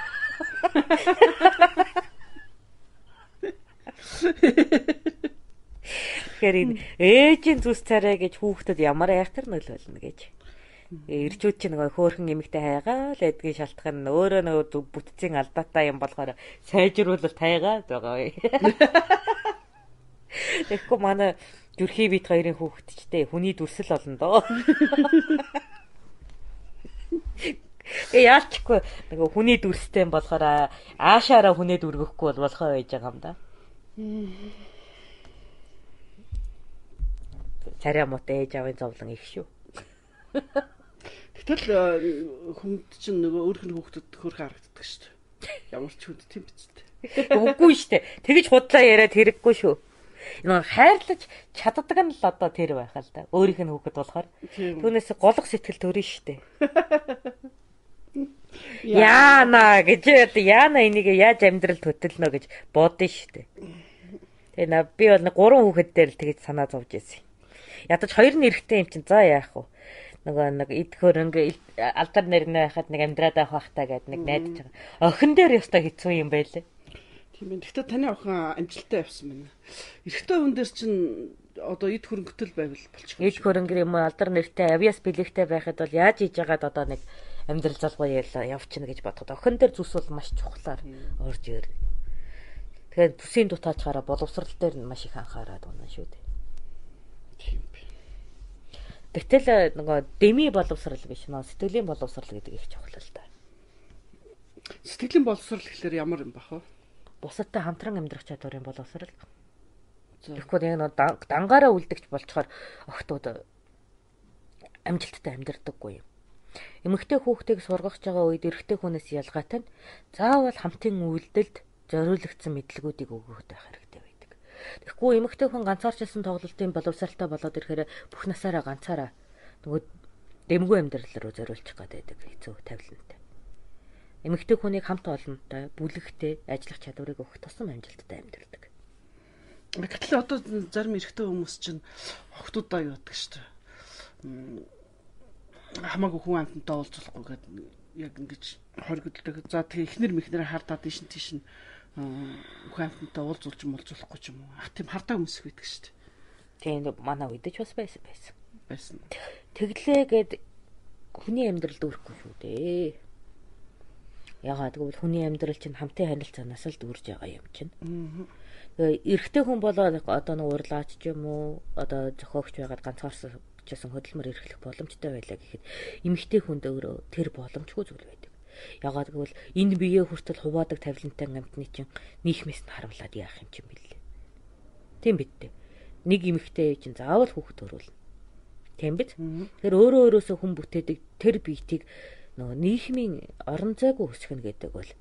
Тэгэхээр энэ ээжийн зүс царай гэж хүүхдэд ямар айхтар нөлөөлнө гэж Ирчүүд чинь нөгөө хөөхөн эмэгтэй хайгаа л эдгийн шалтгаан нь өөрөө нөгөө бүтцийн алдаатай юм болохоор сайжруулалт хайгаа байгаа. Тэгэхгүй манай зүрхий бит хоёрын хүүхэдчтэй хүний дүрсэл болно доо. Э яалчгүй нөгөө хүний дүрстэй болохоор аашаараа хүнээ дүргэхгүй бол болохоо байж байгаа юм да. Царай муутай ээж авын зовлон их шүү. Гэтэл э, хүнд чинь нөгөө өөрх нь хүүхдэд хөрх харагддаг шүү дээ. Ямар ч хүнд тийм биз дээ. Үгүй шүү дээ. Тэгэж худлаа яриад хэрэггүй шүү. Нөгөө хайрлаж чаддаг нь л одоо тэр байх л да. Өөрийнх нь хүүхэд болохоор. Түүнээс голох сэтгэл төрөн шүү дээ. Яана гэж яана энийг яаж амьдрал хөтөлнө гэж бодсон шүү дээ. Тэгээ на би бол гурван хүүхэд дээр л тэгэж санаа зовж ирсэн. Ядаж хоёр нь эрэхтэй юм чинь за яах вэ? Нөгөө нэг эд хөрөнгө алдар нэрнэ байхад нэг амьдраад авах байхтаа гэд нэг найдаж байгаа. Охин дээр ёстой хэцүү юм байлээ. Тийм ээ. Гэхдээ таны охин амжилттай явсан байна. Эрэгтэй хүн дээр чинь одоо эд хөрөнгөтөл байвал болчих. Эд хөрөнгө юм уу алдар нэртэй авиас бэлэгтэй байхад бол яаж хийж яагаад одоо нэг амьдрал залгуу явчихна гэж бодоход охин дээр зүс бол маш чухлаар орж ир. Тэгэхээр төсийн дутаачаараа боловсрал дээр нь маш их анхаарад байна шүү дээ. Гэтэл э, нөгөө деми боловсрал биш нөө сэтгэлийн боловсрал гэдэг их чухал л да. Сэтгэлийн боловсрал гэхэлэр ямар юм бах вэ? Бусадтай хамтран амьдрах чадварын боловсрал. Тэгэхгүй яг нөгөө дангаараа үлдэгч болчоор охтууд амжилттай амьдрдаггүй юм. Эмэгтэй хүүхдийг сургах байгаа үед эрэгтэй хүнээс ялгаатай нь заавал хамтын үйлдэлд зориулагдсан мэдлэгүүдийг өгөх байх Тэгэхгүй эмэгтэй хүн ганцаарчилсан тоглолтын боловсралтай болоод ирэхээр бүх насаараа ганцаараа нөгөө дэмгүй амьдрал руу зориулчих гээд байдаг хэцүү тавилантай. Эмэгтэй хүнийг хамт олонтой, бүлэгтэй ажиллах чадварыг өгөх тусам амжилттай амьдрдаг. Гэтэл одоо зарим эрэгтэй хүмүүс чинь охтуудаа юу гэдэг шүү дээ. Хамаагүй хүн амтантай уулзахгүй гэдэг яг ингэж хоригддаг. За тэгээ ихнэр мэхнэр хартаад тийш тийш нь хүн амьтантай уулзуулж муулзуулахгүй ч юм уу. А тийм хардаа хүмүүс их байдаг шүү дээ. Тийм манай үед ч бас байсан байсан. Байсан. Тэглээгээд хүний амьдрал дүүрэхгүй шүү дээ. Ягаад гэвэл хүний амьдрал чинь хамтын харилцаанаас л дүүрж байгаа юм чинь. Тэгээ эрэгтэй хүн болоо одоо нэг урлаач ч юм уу одоо зохиогч байгаад ганцаарсан чсэн хөдөлмөр эрхлэх боломжтой байлаа гэхэд эмэгтэй хүнд өөрөө тэр боломжгүй зүйл байдаг. Ягаад гэвэл энэ бие хүртэл хуваадаг тавилантай амтны чинь нийгмээс нь харамлаад яах юм чинь бэлээ. Тийм биз дээ. Нэг эмэгтэй чинь заавал хүүхэд төрүүлнэ. Тийм биз? Тэр өөрөө өөрөөсөө хүн бүтээдэг тэр биетийг нөгөө нийгмийн орон зайгүй өсгөх нь гэдэг бол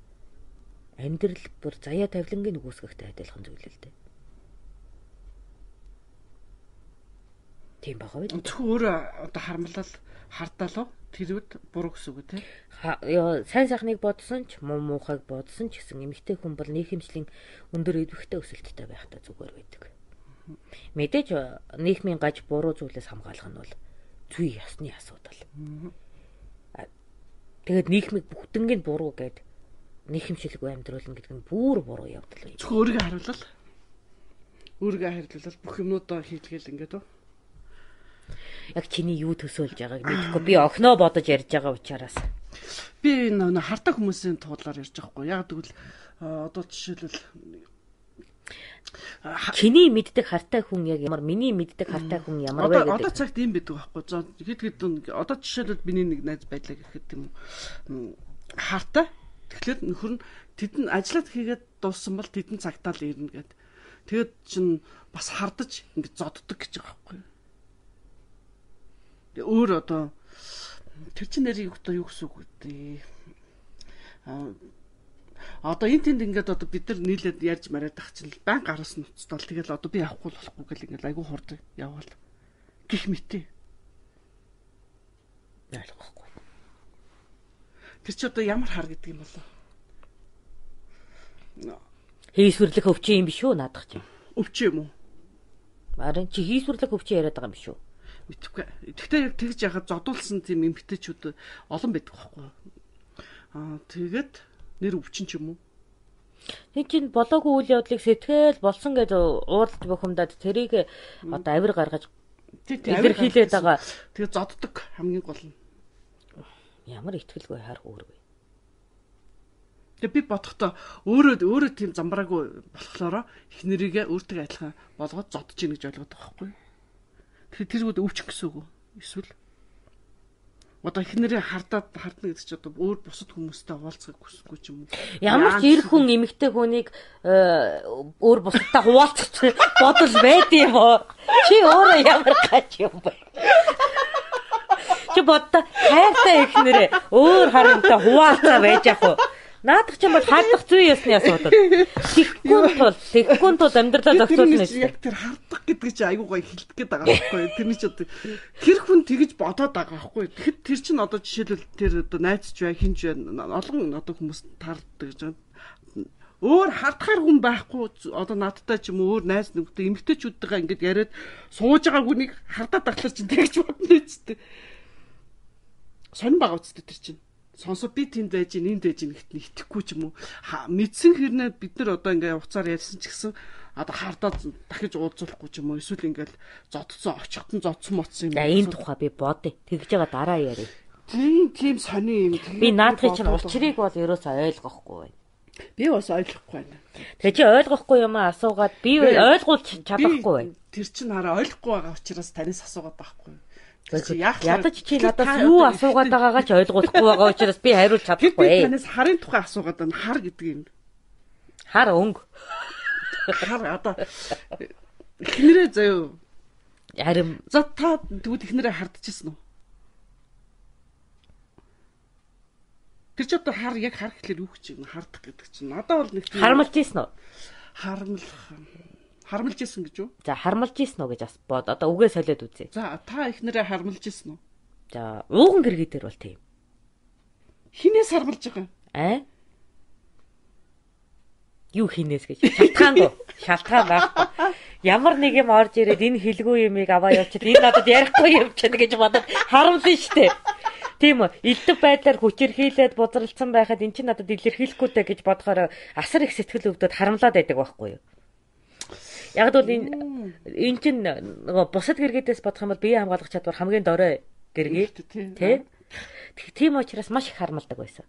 амьдрал бүр заяа тавилангийн үгүйсгөхтэй адилхан зүйл л дээ. Тийм байгаа үү? Зөвхөн өөрөө одоо харамлал хардаалаа тэрүүд буруу гэсэн үг тийм. Яа сайн сайхныг бодсон ч муу муухайг бодсон ч гэсэн эмэгтэй хүн бол нийгэмшлийн өндөр идэвхтэй өсөлттэй байхдаа зүгээр байдаг. Мэдээж нийгмийн гаж буруу зүйлээс хамгаалах нь бол зүй ясны асуудал. Тэгээд нийгмийг бүгднийг буруу гэд нийгэмшилгүй амьдруулна гэдэг нь бүр буруу явдал байна. Зөвхөн өөрийгөө харуулал. Өөрийгөө харуулал бүх юмнуудаа хийлгээл ингээд үү? Яг чиний юу төсөөлж байгааг мэдэхгүй би огноо бодож ярьж байгаа учраас би энэ хартаа хүмүүсийн туулаар ярьж байгаа хгүй яг тэгвэл одоо жишээлбэл Чиний мэддэг хартай хүн яг ямар миний мэддэг хартай хүн ямар вэ гэдэг. Одоо цагт ийм байдаг байхгүй. За хэд хэд одоо жишээлбэл миний нэг найз байдлаа гэхэд юм уу хартай. Тэгэхээр нөхөр нь тэдэн ажиллаад хийгээд дууссан бол тэдэн цагтаа л ирнэ гэд. Тэгээд чин бас хардаж ингэ зодддаг гэж байгаа байхгүй өөр одоо тэр чин нэрийг одоо юу гэсэн үг вэ? Аа одоо энэ тэнд ингээд одоо бид нар нийлээд ярьж мариад ах чинь байн гараас нь уцтал тэгэл одоо би явахгүй болохгүй гэл ингээд айгүй хурд явбал гих мэтээ. Ялахгүй тэр чи одоо ямар хар гэдэг юм болоо хийсвэрлэх өвчин юм биш үү? Наадах чинь. Өвчин юм уу? Харин чи хийсвэрлэх өвчин яриад байгаа юм биш үү мэдхгүй. Тэгтээ яг тэгж яхад зодуулсан тийм эмгтээчүүд олон байдаг байхгүй. Аа тэгээд нэр өвчин ч юм уу? Тэг чинь болоогүй үйл явдлыг сэтгэл болсон гэж уурлж бухимдаад тэрийг одоо авир гаргаж илэрхийлээд байгаа. Тэгээ зоддог хамгийн гол нь. Ямар ихтгэлгүй харах үүргүй. Тэгээ би бодохдоо өөрөө өөрөө тийм замбраагүй болохоор их нэрийгээ өөртөө адилхан болгоод зодож ийн гэж ойлгоод байгаа байхгүй. Тэгэхээр тэргүүд өвчих гэсэн үг үү? Эсвэл одоо их нэрээ хардаад хардна гэдэг чинь одоо өөр бусад хүмүүстэй уулзахыг хүсэхгүй ч юм уу. Ямар ч эр хүн эмэгтэй хүнийг э, өөр бусадтай хуваалцах бодол байд юм уу? Чи өөрөө ямар гач юм бэ? Чи бодто хайртай их нэрээ өөр харамтай хуваалцаа байж ах уу? Наадах чинь бол хардах зүй ясны асуудал. Тэгхгүй тул тэгхгүй тул амьдралаа зохицуулна шүү. Яг тэр хардах гэдэг чинь айгүй гоё хэлдэг гээд байгаа байхгүй. Тэрний ч одоо тэр хүн тэгж бодоод байгаа байхгүй. Тэгэхэд тэр чинь одоо жишээлбэл тэр одоо найзч бай хинж бай олон одоо хүмүүс таардаг гэж байна өөр хардхаар хүн байхгүй одоо надтай ч юм өөр найз нөхдөд эмгтээчүүдтэйгээ ингээд яриад сууж байгаа хүнийг хардаад ахлаар чинь тэгж бодно үсттэй. Сонь байгаа үсттэй тэр чинь сонсоо би тэнд байж ин энд байж ин гэхтэн итгэхгүй ч юм уу мэдсэн хэрнээ бид нар одоо ингээ уцаар ярьсан ч гэсэн одоо хардаад дахиж уулзуулахгүй ч юм уу эсвэл ингээл зодцсон очихтон зодсон моцсон юм. Энэ тухай би бодъё. Тэгж байгаа дараа яриа. Тийм тийм сони юм. Би наадхыг чинь учрыг бол ерөөсөө ойлгохгүй байна. Би бас ойлгохгүй байна. Тэгээ чи ойлгохгүй юм аа асуугаад би ойлгуулж чадахгүй байна. Тэр чинь хараа ойлгохгүй байгаа учраас танаас асуугаад байхгүй. Ядаж чи надаас юу асуугаад байгаагаа ч ойлгохгүй байгаа учраас би хариулж чадахгүй. Би танаас харын тухай асуугаад байна. Хар гэдэг юм. Хар өнгө. Хар одоо эхнэрээ заяо. Харин за та тэгвэл эхнэрээ хардчихсан уу? Тэр ч одоо хар яг хар гэхлээр юу гэж юм хардах гэдэг чинь надад бол нэг харамлж ийсэн үү? Харамлах Харамлж исэн гэж юу? За харамлж исэн үү гэж бас бод. Одоо үгээ солиод үзье. За та ихнэрээ харамлж исэн үү? За ууган гэргээ дээр бол тийм. Хинээс харамлж байгаа юм? Аа? Юу хинээс гэж шалтгаангүй. Шалтгаан байхгүй. Ямар нэг юм орж ирээд энэ хилгүй юмыг аваа явчихад энэ надад ярихгүй юм чинь гэж бодоод харамлна штэ. Тийм үү. Илдэг байдлаар хүчирхийлээд бузралцсан байхад эн чинь надад илэрхийлэхгүй дээ гэж бодохоор асар их сэтгэл өвдөд харамлаад байдаг байхгүй юу? Яг л энэ эн чинь нөгөө бусад гэргээс бодох юм бол бие хамгаалах чадвар хамгийн дорой гэргээ тий. Тийм учраас маш их харамлдаг байсан.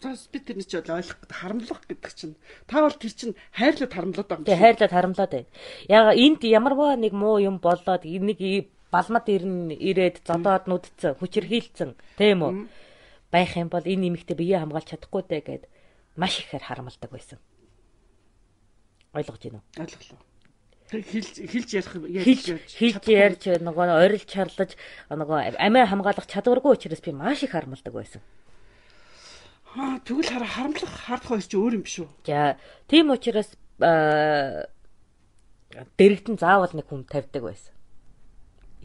Зас би тэрний ч ойлгох харамлах гэдэг чинь та бол тэр чинь хайрлаад харамлаад байгаа юм шиг. Тий хайрлаад харамлаад байна. Яг энд ямарваа нэг муу юм болоод нэг балмад ирнэ ирээд зодоод нүдцэн хүчрхийлцэн тийм үү байх юм бол энэ нэмэгтээ бие хамгаалж чадахгүй дээ гэд маш ихээр харамлдаг байсан. Ойлгож байна уу? Ойлголоо. Хилж хилж ярих ярьж хилж ярьж нөгөө орилж чарлаж нөгөө амиа хамгаалах чадваргүй учраас би маш их харамлдаг байсан. Аа тэгвэл хараа харамлах хардах хоёр чи өөр юм биш үү? За тийм учраас дэрэгдэн заавал нэг хүн тавьдаг байсан.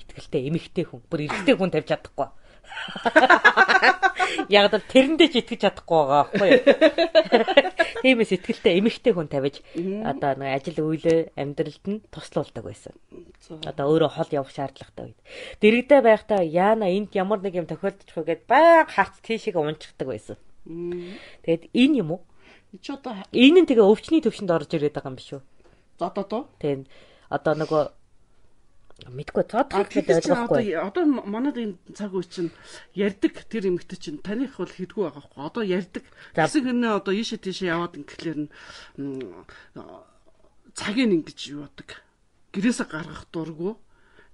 Итгэлтэй эмэгтэй хүн. Бүр эрэгтэй хүн тавьж чадахгүй. Яг л тэрэндээ ч итгэж чадахгүй байгаа байхгүй юу? Тиймээс ихтгэлтэй эмэгтэй хүн тавьж одоо нэг ажил үйлээ амьдралд нь туслуулдаг байсан. Одоо өөрөө хол явах шаардлагатай үед. Дэрэгдээ байхдаа яана энд ямар нэг юм тохиолдчих вэ гэд баян харц тийшээ унцдаг байсан. Тэгэд энэ юм уу? Чи одоо энэ нь тэгээ өвчний төвшөнд орж ирээд байгаа юм биш үү? За одоо доо. Тийм. Одоо нөгөө Мэдгүй цод гэхэд ойлгохгүй. Одоо манад энэ цаг үе чинь ярддаг тэр эмэгтэй чинь таних бол хэдгүү байгаа хгүй. Одоо ярддаг. Гэсэн хэрнээ одоо ийшээ тийшээ яваад ингээхлээр нь цагийг ингэж юу бодог. Гэрээсээ гаргах дурггүй.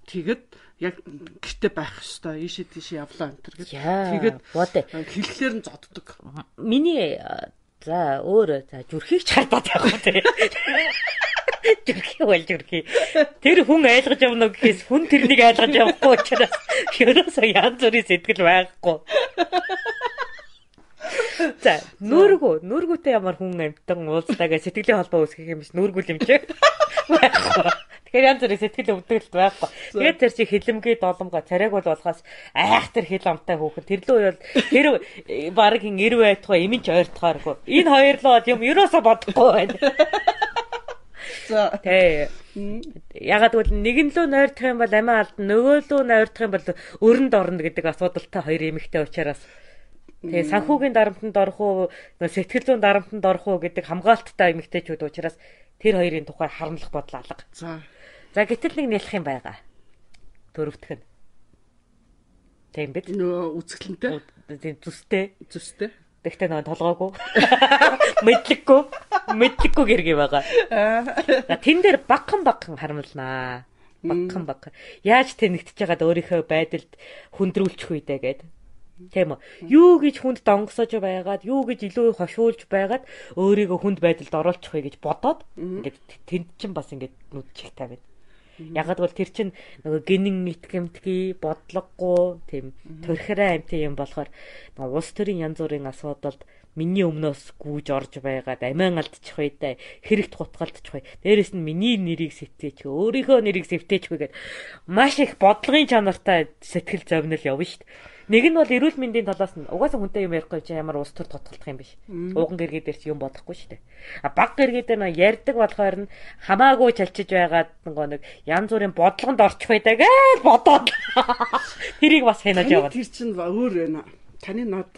Тэгэд яг гэрте байх хэвээр ийшээ тийшээ явлаа энэ төр гэж. Тэгээд хэлэхлээр нь зоддог. Миний за өөр за зүрхийг ч хардаад явах тий. Жүрхий бол жүрхий. Тэр хүн ойлгож явна гэхээс хүн тэрнийг ойлгож явахгүй учраас ерөөсөө янз бүрийн сэтгэл байхгүй. За, нүргүү, нүргүүтэй ямар хүн амтан уулзтайгаа сэтгэлийн холбоо үүсгэх юм биш нүргүүл юм чи. Тэгэхээр янз бүрийн сэтгэл өвдөлт байхгүй. Тэгээд тэр чи хилэмгээ доломгоо царайг бол болохоос айх тэр хил амтай хүүхэн тэрлүү үе бол тэр баг хин 90 байтугай эмэнч ойртохооргүй. Энэ хоёр л бол юм ерөөсө бодохгүй байна. Тэ. Ягаад гэвэл нэгэн лөө нойрдох юм бол амиа алдна, нөгөө лөө нойрдох юм бол өрөнд орно гэдэг асуудалтай хоёр эмэгтэй учраас Тэгээ санхүүгийн дарамтанд орох уу, сэтгэл зүйн дарамтанд орох уу гэдэг хамгаалттай эмэгтэйчүүд учраас тэр хоёрын тухай харамлах бодол алга. За. За гэтэл нэг нэлэх юм байгаа. Төрөвдөх нь. Тийм биз? Нөө үзэсгэлэнтэй. Тийм зүстэй. Зүстэй. Тэгтээ нөгөө толгоогүй. Мэдлэггүй. Мэдлэггүй гэрги байгаа. Тэн дээр багхан багхан харамлнаа. Багхан багхан. Яаж тэнэгтэж байгаад өөрийнхөө байдалд хүндрүүлчих үедэ гээд. Тийм үү. Юу гэж хүнд донгосож байгаад, юу гэж илүү хошуулж байгаад өөрийгөө хүнд байдалд оруулчих вэ гэж бодоод ингээд тэнд чинь бас ингээд нүд чих тавина. Ягаад бол тэр чинь нөгөө гинэн итгэмтгий бодлогогүй тийм төрхрээ амтын юм болохоор нөгөө улс төрийн янз бүрийн асуудалд миний өмнөөс гүүж орж байгаад амиан алдчих бай да хэрэгт хутгалдчих бай. Дээрэс нь миний нэрийг сэвтээч өөрийнхөө нэрийг сэвтээч гэгээд маш их бодлогын чанартай сэтгэл зовнил явна дээ. Нэг нь бол эрүүл мэндийн талаас нь угаасаа хүнтэй юм ярихгүй чи ямар ус төр тотголдох юм биш. Ууган гэргээ дээр чи юм бодохгүй шүү дээ. А баг гэргээ дээр нэг ярьдаг болохоор нь хамаагүй чалчиж байгаад нөгөө нэг янз бүрийн бодлогонд орчих байдаг ээ бодоод. Тэрийг бас хянаж яваад. Тэр чинь өөр байна. Таны над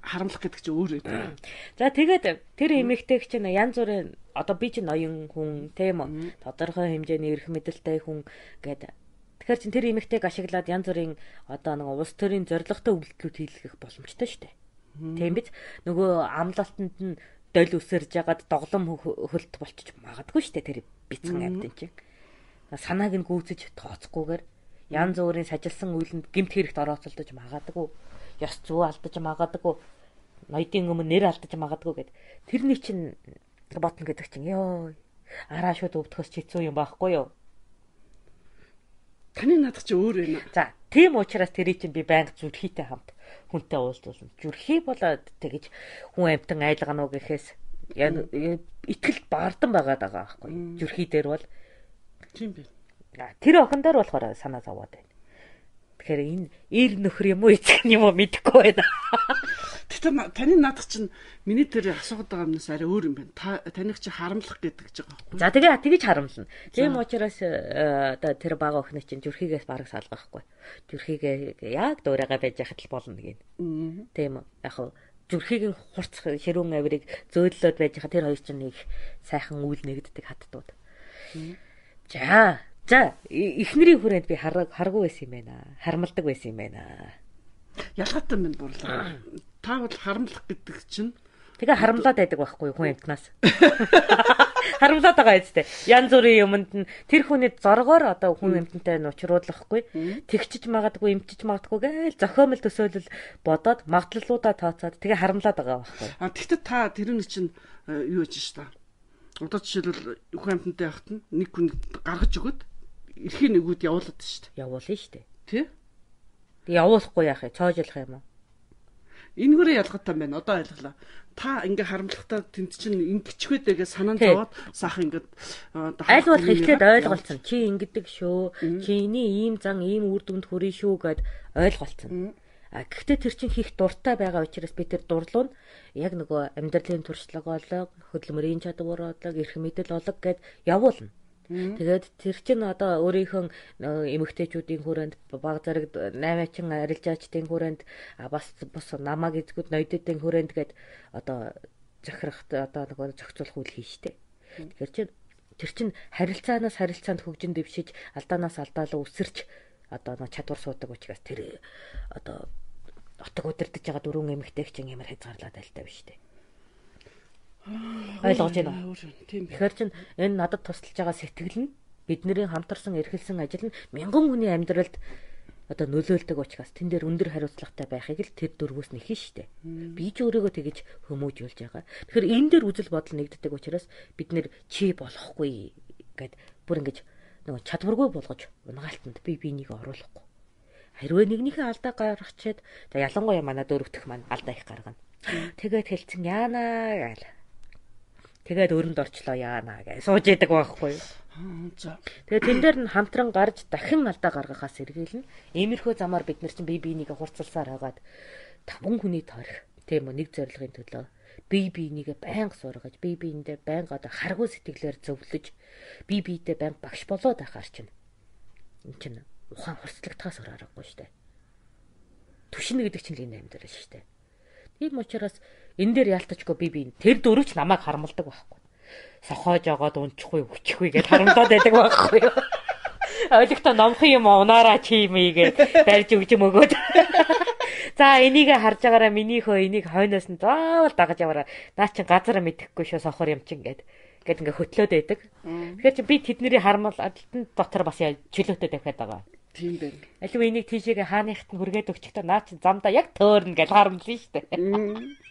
харамлах гэдэг чинь өөр байна. За тэгээд тэр эмэгтэйг чинь янз бүрийн одоо би чинь ноён хүн тийм үү? Тодорхой хэмжээний эрх мэдэлтэй хүн гэдэг Тэгэхээр чин тэр эмэгтэйг ашиглаад янз бүрийн одоо нэг улс төрийн зоригтой үйлдэлүүд хийлгэх боломжтой шүү дээ. Тийм биз? Нөгөө амлалтанд нь доль үсэрж ягаад доглом хөлт болчих магадгүй шүү дээ тэр бицэн амьтан чинь. Санааг нь гүйцэж тооцохгүйгээр янз бүрийн сажилсан үйлэнд гимт хэрэгт орооцолдож магадгүй. Ёс зүй алдаж магадгүй. Ноёдын өмнө нэр алдаж магадгүй гэд. Тэрний чинь ботно гэдэг чинь ёо араа шууд өвдөхөс ч хэцүү юм байхгүй юу? Таны надах чи өөр байна. За, тийм учраас тэрий чинь би байнга зүрхийтэй хамт хүнтэй уулзуулна. Зүрхий болоод тэгэж хүн амтан айлгануу гэхээс итгэл баардан байгаад байгаа байхгүй. Зүрхий дээр бол тийм би. Тэр охин дээр болохоор санаа зовоод байна. Тэгэхээр энэ ир нөхөр юм уу эцэг юм уу мэдэхгүй байна. Гэтэ таны наадах чинь миний тэр асуугаад байгаа юмнаас арай өөр юм байна. Та таних чи харамлах гэдэг ч байгаа байхгүй. За тэгээ тэгэж харамлна. Тийм учраас э, одоо тэр бага охины чинь зүрхийгээс бараг салгахгүй. Зүрхийгээ яг дуурайгаа байж яхад л болно гин. Тийм яг хав зүрхийг нь хурцх ширүүн авирыг зөөллөд байж хаа тэр хоёр чинь нэг сайхан үйл нэгддэг хаттууд. За За эхнэрийн хүрээнд би харгуу байсан юм байна. Хармалдаг байсан юм байна. Ялгаатай минь бурлаа. Та бол харамлах гэдэг чинь тэгээ харамлаад байдаг байхгүй хүн амтнаас. Харамлаад байгаа үстэй. Ян зүрийн юмд нь тэр хүний зоргоор одоо хүн амтнтай нь учруулахгүй. Тэгчиж магадгүй, эмчиж магадгүй гээл зохиомл төсөөлөл бодоод магадлалуудаа тооцоод тэгээ харамлаад байгаа байхгүй. А тэгтээ та тэрний чинь э, юу гэж шүү дээ. Одоо жишээлбэл хүн амтнтай байхад нэг хүн гаргаж өгöd эрхийн нэгүүд явуулаад шүү дээ. Явуулна шүү дээ. Тий? Тэг явуулахгүй яах вэ? Цоожлох юм уу? Энэгээрээ ялгаатай байна. Одоо ойлголоо. Та ингээ харамлахтаа тэнд чинь ингэчгээд тэгээ санаан зовоод саах ингээд аль болох эхлээд ойлголцсон. Чи ингэдэг шүү. Чиний ийм зан ийм үр дүнд хүрэн шүү гэд ойлголцсон. А гэхдээ тэр чинь хийх дуртай байгаа учраас би тэр дурлуу нь яг нөгөө амьдралын туршлага олог, хөдөлмөрийн чадвар олог, эрх мэдэл олог гэд явуулна. Тэгээд тэр чин одоо өөрийнхөө эмэгтэйчүүдийн хүрээнд баг зэрэг 8-чин арилжаачдын хүрээнд бас бас намаг эзгүүд ноёдын хүрээнд гээд одоо захирахт одоо нөгөө зохицуулах үйл хийн штэ. Тэгэхээр чин тэр чин харилцаанаас харилцаанд хөгжин дэвшиж алдаанаас алдаалаа үсэрч одоо нөгөө чадвар суудаг учраас тэр одоо отог удирдах байгаа дөрвөн эмэгтэйг чин ямар хязгаарлаад альтай биш штэ. Ойлгож байна уу? Тэгэхээр чин энэ надад тусалж байгаа сэтгэл нь бидний хамтарсан эрхэлсэн ажил нь мянган хүний амьдралд одоо нөлөөлдөг учраас тэн дээр өндөр хариуцлагатай байхыг л тэр дөрвөөс нэхин штэ. Би ч өөрийгөө тэгэж хүмүүжүүлж байгаа. Тэгэхээр энэ дээр үзэл бодол нэгддэг учраас бид нэр чи болохгүй гэд бүр ингэж нөгөө чадваргүй болгож унгаалтанд би биенийг оруулахгүй. Хэрвээ нэгнийхээ алдаа гаргачаад ялангуяа манай дөрөвдөх маань алдаа их гаргана. Тэгээд хэлцэн яанаа гээл Тэгээд өрөнд орчлоо яана гэж сууж яадаг байхгүй юу. За. Тэгээд тэн дээр нь хамтран гарч дахин алдаа гаргахаас эргэлнэ. Иймэрхүү замаар бид нар чинь бие биенийгээ хурцлсаар хагаад таван хүний торих тийм үү нэг зорилгын төлөө бие биенийгээ байнга сургаж бие биендээ байнга одоо харгуу сэтгэлээр зөвлөж бие биедээ байнга багш болоод байхаар чинь эн чинь ухаан хурцлагдахаас өөр аргагүй шүү дээ. Түшин гэдэг чинь энэ амьдрал шүү дээ. Тийм учраас энэ дээр яалтачгүй би би тэр дөрөвч намайг харамлдаг байхгүй. Сохоож огоод унчихгүй өчхгүй гэж харамлаад байдаг байхгүй юу. Ойлгохтой номхон юм унаараа чи юм ийгээ барьж өгч юм өгөөд. За энийг харж байгаараа минийхөө энийг хойноос нь заавал дагаж яваараа. Наа чин газар мэдэхгүй шүү сохор юм чин гээд. Гэт ингээ хөтлөөд байдаг. Тэгэхээр чи би тэдний хармал адилтан дотор бас чөлөөтэй тавиад байгаа. Тийм байна. Аливаа энийг тийшээгээ хааныхт нь хүргээд өгчихдөө наа чин замдаа яг төөрнө гэж харамлсан шүү дээ.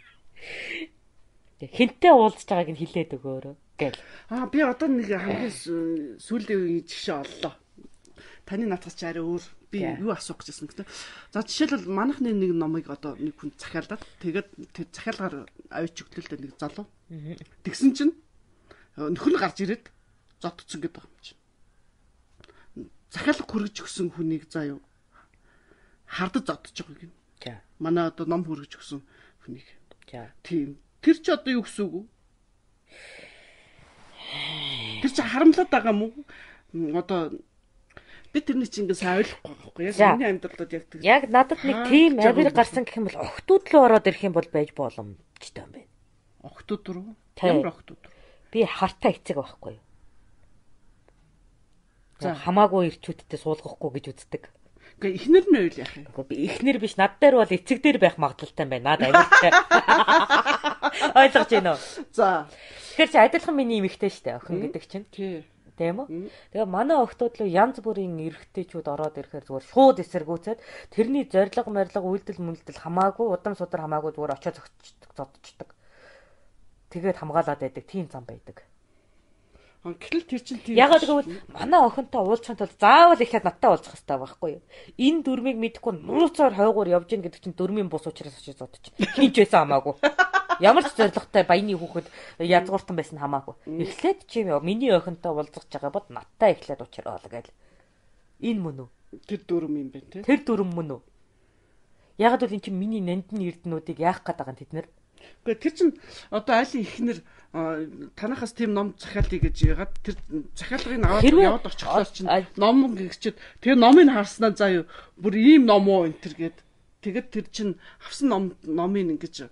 Хинтээ уулзж байгааг нь хилээд өгөөрөө гэл. Аа би одоо нэг хамгийн сүүлийн үеийн жишээ оллоо. Таны натгас ч арай өөр. Би юу асуух гэжсэн гэдэг. За жишээлбэл манайхны нэг номыг одоо нэг хүн захиалаад тэгээд тэр захиалгаар авч өглөлдөө нэг залуу. Тэгсэн чинь нөхөр нь гарч ирээд зодцсон гэдэг юм чинь. Захиалга хүргэж өгсөн хүнийг заа юу хардаж байгаа юм. За. Манай одоо ном хүргэж өгсөн хүнийг. За. Тийм. Тэр чи одоо юу гэсэн үг вэ? Тэр чи харамлаад байгаа мó? Одоо би тэрний чи ингэ сайн ойлгохгүй байхгүй яг миний амьдралд яг тэр яг надад нэг тийм авир гарсан гэх юм бол охтууд руу ороод ирэх юм бол байж боломжтой юм байна. Охтууд руу? Ямар охтууд руу? Би хартаа эцэг байхгүй юу? За хамаагүй ирчүүдтэй суулгахгүй гэж үздэг. Гэхдээ ихнэр нь үйл яах юм? Би ихнэр биш над дээр бол эцэг дээр байх магадлалтай байна. Наад авиртай. Ойлгож байна уу? За. Тэгэхээр чи адилхан миний эмэгтэй штэ охин гэдэг чинь. Тий. Тийм үү? Тэгээ манай охтууд руу янз бүрийн эрэгтэйчүүд ороод ирэхээр зүгээр шууд эсэргүүцээд тэрний зориг морилго үйлдэл мүлдэл хамаагүй удам судар хамаагүй зүгээр очоо зодчдаг. Тэгээд хамгаалаад байдаг тийм зам байдаг. Гэтэл тэр чинь тийм. Ягаад гэвэл манай охинтой уулзахын тулд заавал ихээд надтай уулзах хэрэгтэй байхгүй юу? Энэ дүрмийг мэдхгүй нууцаар хойгоор явж гин гэдэг чинь дүрмийн бус учраас очиж зодчих. Хинч байсан хамаагүй. Ямар ч зоригтой баяны хүүхэд язгууртан байсан хамаагүй. Эхлээд чи миний охинтой уулзах байгаа бод надтай эхлээд уучраа бол гээл. Энэ мөн үү? Тэр дүрм юм байна те. Тэр дүрм мөн үү? Ягд бол эн чинь миний нандин эрдэнүүдийг яах гээд байгаа юм тэд нэр. Гэхдээ тэр чинь одоо айлын ихнэр танахаас тийм ном захиалъя гэж ягаад тэр захиалгыг аваад яваад очихлоор чинь ном гихчэд тэр номыг харснаа заа юу? Бүр ийм ном уу энэ төр гээд. Тэгэд тэр чинь авсан ном номыг ингэж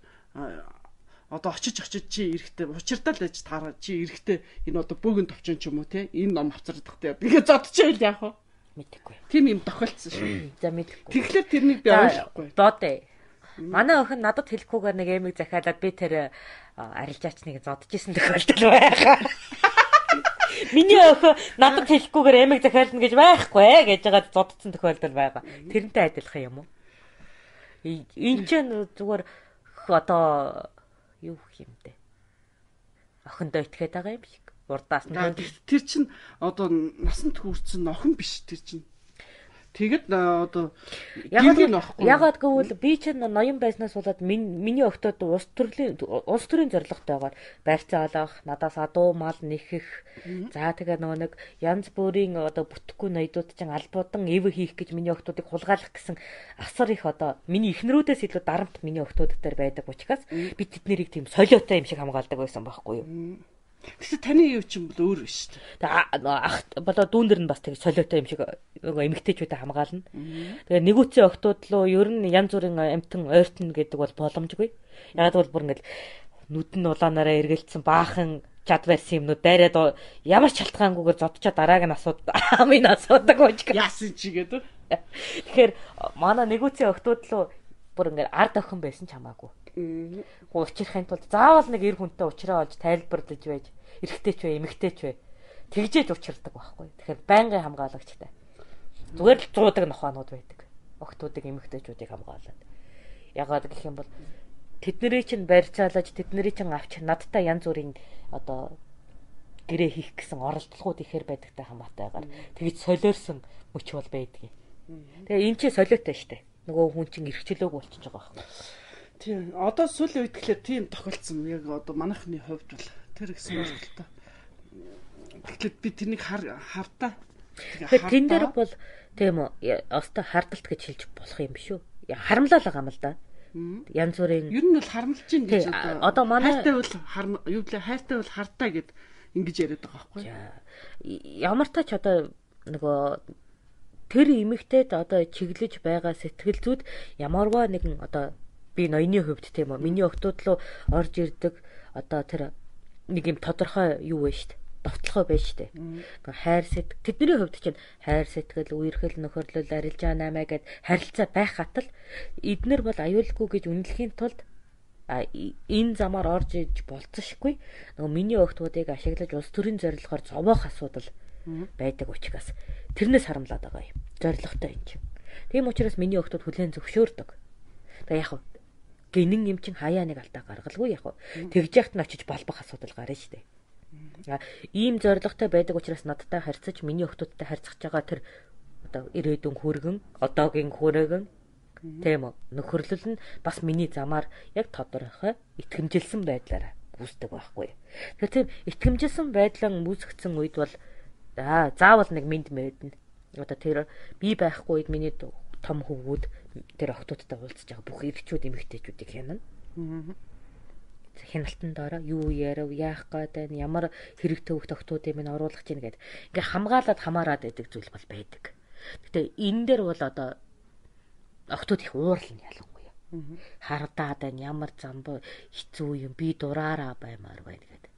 одоо очиж очиж чи эрэхтэй учиртаа л ээж таараа чи эрэхтэй энэ одоо бөөгөн товчон ч юм уу те энэ ном авцардах те ингээ зодчихвэл яах вэ? Мэдэхгүй. Тийм юм тохиолдсон шүү. За мэдэхгүй. Тэгэхээр тэрнийг би ойлгохгүй. доод манай охин надад хэлэхгүйгээр нэг эмиг захиалаад би тэр арилжаачныг зодж исэн тохиолдол байгаа Миний охин надад хэлэхгүйгээр эмиг захиална гэж байхгүй ээ гэж байгаа зодцсон тохиолдол байгаа. Тэрнтэй адилхан юм уу? Энд ч зүгээр одоо юу юм бэ? Охиндоо итгээд байгаа юм шиг. Урдаас нь. Тэр чин одоо насанд хүрсэн охин биш тэр чин. Тэгэд одоо ягаад гэвэл би чинь ноён байснаас болоод миний октод улс төрлийн улс төрийн зорилготойгоор байрцаа олох, надаас адуу мал нэхэх. За тэгээ нөгөө нэг янз бүрийн одоо бүтэхгүй ноёдууд чинь албуудан эв хийх гэж миний октодыг хулгайлах гэсэн асар их одоо миний эхнэрүүдээс илүү дарамт миний октод дээр байдаг учраас би тэднийг тийм солиотой юм шиг хамгаалдаг байсан байхгүй юу? Тэгвэл таны юу ч юм бол өөр биш шүү дээ. Ах болоо дүүндэр нь бас тэг солиотой юм шиг нөгөө эмгтээчүүдэд хамгаална. Тэгээ нэгүцэн октод руу ер нь янз бүрийн амтан ойртно гэдэг бол боломжгүй. Яг бол бүр ингээл нүд нь улаанаараа эргэлцсэн баахан чад байсан юмнууд дайраад ямар ч шалтгаангүйгээр зодчоо дарааг нь асууд амын асуудаг байж. Яасан чи гэдэг. Тэгэхээр манай нэгүцэн октод руу бүр ингээл ард охин байсан ч хамаагүй Учрахын тулд заавал нэг эр хүнтэй уулзраа олж тайлбарлаж байж эрэгтэй ч бай, эмэгтэй ч бай. Тэгжээж учирдаг байхгүй. Тэгэхээр байнгын хамгаалагчтай. Зүгээр л зуудаг нохоонууд байдаг. Охтуудыг эмэгтэйчүүдийг хамгаалаад. Ягаад гэх юм бол тэднэрийг чинь барьцаалаж тэднэрийг чинь авч надтай янз бүрийн одоо гэрээ хийх гэсэн оролдлогууд ихээр байдагтай хамаатайгаар тэгж солиорсон мөч бол байдгийг. Тэгээ эн чинь солиотой штэ. Нөгөө хүн чинь эргчлөөг болчихж байгаа байхгүй. Тийм. Одоо сүүлийн үед тэгэхээр тийм тохиолдсон. Яг одоо манайхны хувьд бол тэр их сонирхолтой. Тэгэхээр би тэрнийг хартаа. Тэгэхээр тэн дээр бол тийм үү. Остой хардалт гэж хэлж болох юм биш үү? Харамлал байгаа юм л да. Янз бүрийн Ер нь бол харамлж чинь гэж одоо. Одоо манай хайртай бол юу гэлээ хайртай бол хартаа гэд ингэж яриад байгаа байхгүй. Ямар тач одоо нөгөө тэр эмэгтэйд одоо чиглэж байгаа сэтгэл зүйд ямарваа нэгэн одоо би ноёны хувьд тийм үү миний октод руу орж ирдэг одоо тэр нэг юм тодорхой юу вэ штт довтлохоо байж штэ. Хайр сэт тэдний хувьд чинь хайр сэтгэл, үерхэл, нөхөрлөл, арилжаа намаа гэд харилцаа байх хатал эднэр бол аюулгүй гэж үнэлэхийн тулд а энэ замаар орж иж болцсошгүй нөгөө миний өгтгүүдийг ашиглаж улс төрийн зорилгоор зовоох асуудал байдаг учраас тэрнээс харамлаад байгаа юм. Зорилготой юм чинь. Тийм учраас миний өгтүүд хүлэн зөвшөөрдөг. Тэгээ яг гинэн юм чин хаяа нэг алдаа гаргалгүй яг тэгж яхад нь очиж балбах асуудал гарна шүү дээ. Ийм зоригтой байдаг учраас надтай харьцаж миний өгтүүдтэй харьцаж байгаа тэр одоо ирээдүйн хүргэн одоогийн хүргэн Тийм үү. Нөхөрлөл нь бас миний замаар яг тодорхой итгэмжилсэн байдлаар үүсдэг байхгүй. Тэгэхээр тийм итгэмжилсэн байдлаа үүсгэсэн үед бол аа заавал нэг мэд мэднэ. Одоо тэр би байхгүй үед миний том хөвгүүд тэр охтуудтай уулзж байгаа бүх эргчүүд эмэгтэйчүүдийг хянана. хяналтан доороо юу ярав яах гээд байна ямар хэрэг төвөгт охтуудыг минь оруулах чинь гээд ингээ хамгаалаад хамаарад байдаг зүйл бол байдаг. Гэтэ энэ дээр бол одоо Октод их уурлна ялангуяа. Хардаад байна ямар замб хэцүү юм би дураараа баймаар байна гэдэг.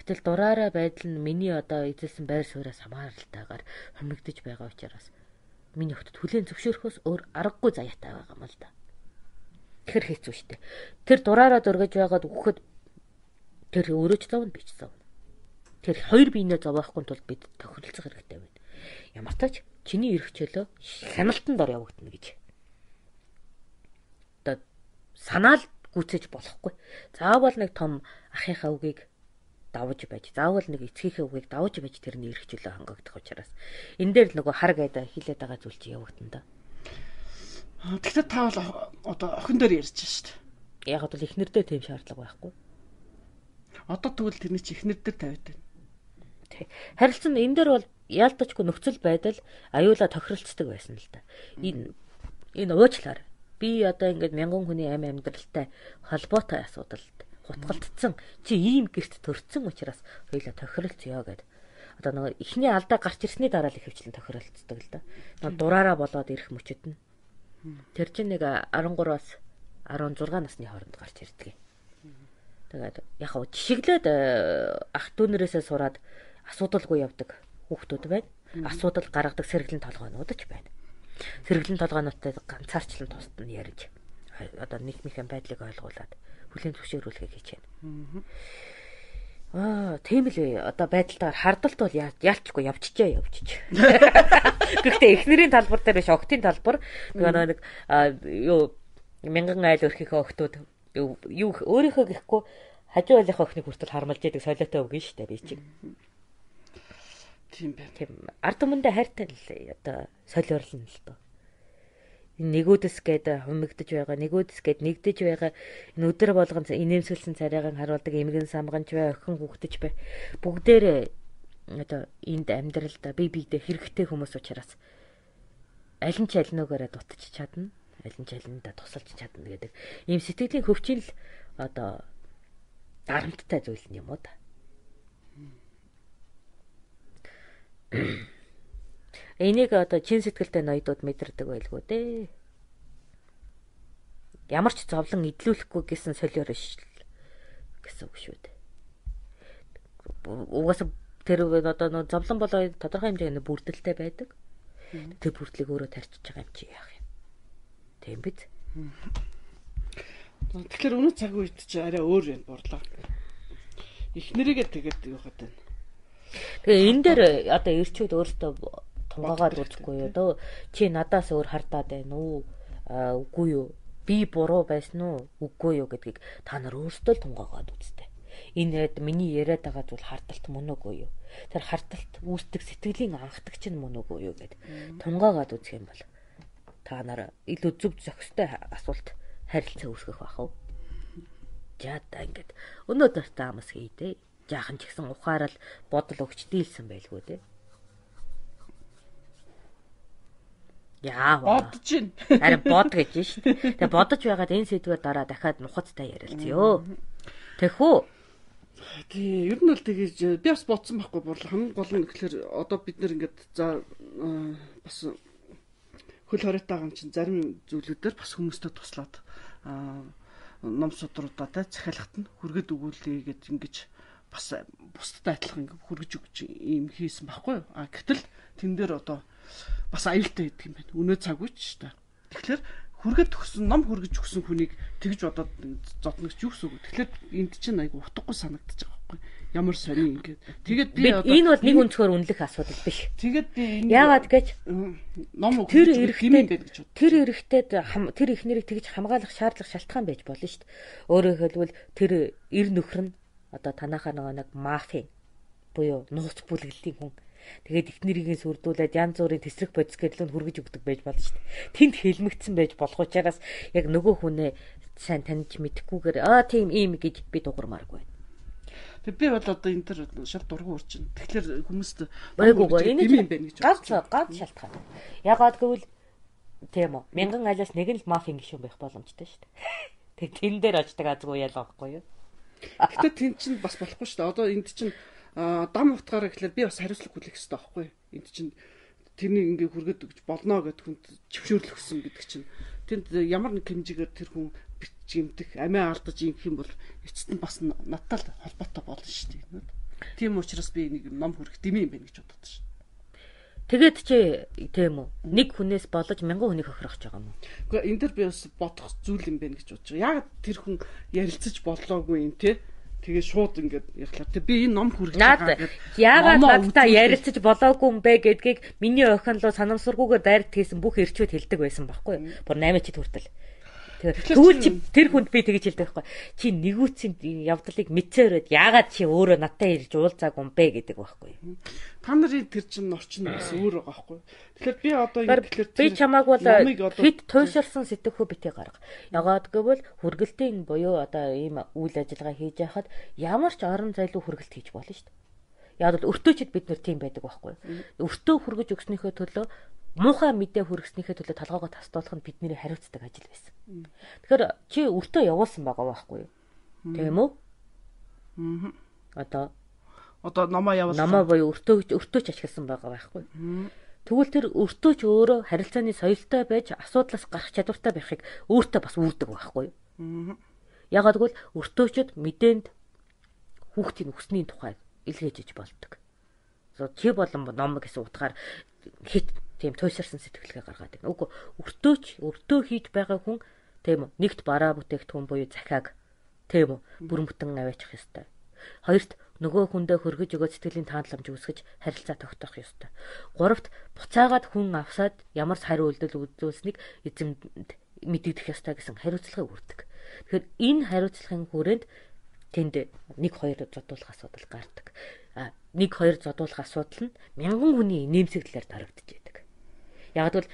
Гэтэл дураараа байдал нь миний одоо эзэлсэн байр сууриас хамааралтайгаар хомигдож байгаа учраас миний октод хүлэн зөвшөөрөхөөс өөр аргагүй заяатай байгаа юм л да. Тэр хэцүү шттэ. Тэр дураараа дургаж байгаад үхэхэд тэр өөрөө ч зовно би ч зовно. Тэр хоёр биенээ зовоохгүй тулд бид тохиролцох хэрэгтэй байна. Ямар ч тач чиний эрх чөлөө хяналтанд ор явагдана гэж санаал гүцэж болохгүй. Заавал нэг том ахынхаа үгийг давж байж, заавал нэг эцгийнхээ үгийг давж байж тэрний эрхчлөө хангагдах учраас энэ дээр л нөгөө хар гэдэг хилээд байгаа зүйл чи явагдана да. Тэгэхдээ та бол одоо охин дээр ярьж шít. Яг бол эхнэрдээ тийм шаардлага байхгүй. Одоо тэгвэл тэрний чи эхнэр дээр тавиад байна. Тэг. Харилцан энэ дээр бол яалтачгүй нөхцөл байдал аюула тохиролцдог байсан л да. Энэ энэ уучлаар би одоо ингээд мянган хүний амь амьдралтай холбоотой асуудалд хутгалтцсан чи ийм гэрт төрцөн учраас хоёлаа тохиролцъё гэд. Одоо нөгөө ихний алдаа гарч ирсний дараа л ихэвчлэн тохиролцдог л да. Нөгөө дураараа болоод ирэх мөчөд нь. Тэр чинь нэг 13-аас 16 насны хооронд гарч ирдэг. Тэгээд яг хав жишиглээд э, ах дүүнэрээсээ сураад асуудалгүй явдаг хүүхдүүд байна. Асуудал гаргадаг сэргэлэн толгойнууд ч байна сэргэлэн толгойнуудтай ганцаарчлан тусад нь ярьж одоо нийгмийн байдлыг ойлгуулад хүлэн зөвшөөрүүлэхийг хийж байна. Аа, тийм л одоо байдалтаар хардалт бол яалчгүй явчихжээ явчих. Гэхдээ эхнэрийн талбар дээр биш октын талбар нэг юу мянган айл өрхийнхөө октод юу өөрийнхөө гэхгүй хажуу айлынхаа охиныг хүртэл харамлж яадаг солиотой үг нь шүү дээ би чинь. Тийм байна. Тийм. Ард түмэндээ хайртай л одоо солиорлно л доо. Нэгүүдс гээд хумигдж байгаа, нэгүүдс гээд нэгдэж байгаа энэ өдөр болгон инээмсэглсэн царайгаан харуулдаг эмгэн самганч бай, охин хүүхдэж бай. Бүгдээрээ одоо энд амьдралда бие биедээ хэрэгтэй хүмүүс учраас аль нь ч аль нөгөөрөө дутчих чадна. Аль нь ч аль нэдэ тусалж чадна гэдэг. Ийм сэтгэлийн хөвчин л одоо дарамттай зүйл юм уу та. Энийг одоо чин сэтгэлтэй ноёдууд мэдэрдэг байлгүй дээ. Ямар ч зовлон идлүүлэхгүй гэсэн солиор ш гэсэн үг шүү дээ. Угаасаа тэр одоо нөө зовлон болоо тодорхой хэмжээний бүрдэлтэй байдаг. Тэр бүрдлийг өөрөө тарчиж байгаа юм чи яах юм. Тийм биз? Тэгэхээр өнөө цаг үед чи арай өөр юм борлоо. Эхнэрийгээ тэгээд юу хаад байна Тэгээ энэ дээр одоо эрчүүд өөртөө тунгаагаад үзэхгүй юу дөө чи надаас өөр хардаад байна уу? Үгүй юу. Би буруу байсан уу? Үгүй юу гэдгийг та нар өөрсдөө л тунгаагаад үзтээ. Энэ яриад миний яриад байгаа зүйл хардталт мөн үгүй юу? Тэр хардталт үүсдэг сэтгэлийн анхдагч нь мөн үгүй юу гэд. Тунгаагаад үзэх юм бол та нар илүү зөв зохистой асуулт харилцаа үүсгэх бах уу? Жаа та ингээд өнөөдөр таамас хийдэй жаахан ч гэсэн ухаарал бодол өгч дийлсэн байлгүй те. Яа. Бодож байна. Харин бод гэж шүү дээ. Тэгээ бодож байгаад энэ сэдвээр дараа дахиад нухацтай ярилцъё. Тэхүү. Тий, ер нь бол тэгэж би бас бодсон байхгүй борлоо. Хамгийн гол нь гэхэлэр одоо бид нэр ингээд за бас хөл хориотой байгаа юм чинь зарим зүйлүүдээр бас хүмүүстээ туслаад ном судруудаа те захиалгат нь хүргэд өгүүлээ гэд ингэж бас бусдад адилхан хүргэж өгч ийм хийсэн байхгүй юу? А гэтэл тэн дээр одоо бас аюултай гэдэг юм байна. Өнөө цаг үуч шүү дээ. Тэгэхээр хүргээд төгсөн ном хүргэж өгсөн хүнийг тэгж бодоод зодно гэж юу гэсэн үг. Тэгэхээр энд чинь айгу утгагүй санагдаж байгаа байхгүй ямар сони ингээд. Тэгээд би энэ бол нэг өнцгөр үнэлэх асуудал биш. Тэгээд би энэ яагаад гэж ном тэр эрэхтэй тэр эрэхтэй тэр их нэрийг тэгж хамгаалах шаардлага шалтгаан байж болно шүү дээ. Өөрөөр хэлбэл тэр эр нөхөр нь одоо танахаа нэг мафи буюу нууц бүлэглэлийн хүн Тэгээд их нэрийг сүрдүүлээд янз бүрийн тесрэг бодис гэрлүүнд хүргэж өгдөг байж болно шүү дээ. Тэнд хэлмэгдсэн байж болох учраас яг нөгөө хүнээ сайн таньж мэдэхгүйгээр аа тийм ийм гэж би дуурмааргүй. Тэг би бол одоо энэ төр шал дургу байна. Тэгэхээр хүмүүст байгуугаа энэ юм байна гэж ганц ганц шалтгаан. Ягаад гэвэл тийм үү. Мянган айлаас нэг нь л мафийн гишүүн байх боломжтой шүү дээ. Тэг тэн дээр очдаг азгүй ялгаа байхгүй юу? Гэтэ тэн чинь бас болохгүй шүү дээ. Одоо энд чинь дам утгаараа гэхэлэр би бас хариуцлага хүлээх хэрэгтэй байхгүй. Энд чинь тэрнийг ингээ хүргээд өгч болно гэдэг хүнд чөвшөөрлөх хүсэн гэдэг чинь тэнд ямар нэг хэмжээгээр тэр хүн бичимдэх амиа алдаж ингэх юм бол эцэст нь бас надтай холбоотой болно шүү дээ. Тийм учраас би нэг ном хүрэх дэмий юм байна гэж бодод шүү. Тэгээд чи тийм үү нэг хүнээс болж мянган хүнийг хохирох гэж байгаа юм уу? Гэхдээ энэ дэр би бас бодох зүйл юм байна гэж бодож байгаа. Яг тэр хүн ярилцаж болоогүй юм те Тэгээ шууд ингээд ярьлаа. Тэг би энэ ном хүргэж байгаа гэдэг. Яагаад надтай ярилцаж болоогүй юм бэ гэдгийг миний охин руу санамсаргүйгээр дайрт хийсэн бүх ирчүүд хэлдэг байсан байхгүй юу? Бүр 8 чид хүртэл. Тэгвэл чи тэр хүнд би тэгэж хэлдэг байхгүй. Чи нэгүцийн явдлыг мэдсээрээд яагаад чи өөрөө надтай ирж уулзаагүй юм бэ гэдэг байхгүй. Та нарын тэр чин орчин бас өөр байгаа байхгүй. Тэгэхээр би одоо ингэхээр би чамааг бол хэд туйширсан сэтгэхүй битээ гарга. Ягаад гэвэл хүргэлтийн буюу одоо ийм үйл ажиллагаа хийж яхад ямар ч орон зайлуу хүргэлт хийж болно шүү дээ. Яг бол өртөөчд бид нэр тийм байдаг байхгүй. Өртөө хүргэж өгснөөхөө төлөө муухай мэдээ хүргэснийхээ төлөө толгоогоо тасдуулах нь бидний хариуцдаг ажил байсан. Тэгэхээр чи өртөө явуулсан байгаа байхгүй юу? Тийм үү? Аа. Одоо одоо номоо явуулсан. Номоо буюу өртөө өртөөч ашигласан байгаа байхгүй юу? Тэгвэл тэр өртөөч өөрөө харилцааны соёлтой байж асуудлаас гарах чадвартай байхыг өөртөө бас үүрдэг байхгүй юу? Аа. Ягаад гэвэл өртөөчд мэдээнд хүүхдийн өснийн тухай илгээж иж болдог. Чи болон ном гэсэн утгаар хит тийм туйсарсан сэтгэлгээ гаргаад байна. Үгүй өртөөч өртөө хийж байгаа хүн тийм үү нэгт бараа бүтээгдэхүүн буюу захиаг тийм үү бүрэн бүтэн аваачих ёстой. Хоёрт нөгөө хүндээ хөргөж өгөө сэтгэлийн тааламж үүсгэж харилцаа тогтоох ёстой. Гуравт буцаагаад хүн авсаад ямар хариу үйлдэл үзүүлсэнийг эзэмд мэдэгдэх ёстой гэсэн хариуцлагыг өрдөг. Тэгэхээр энэ хариуцлагын хүрээнд тэнд нэг хоёр зодуулах асуудал гардаг. А нэг хоёр зодуулах асуудал нь мянган хүний нэмсэглэлээр тарагдж Яг бол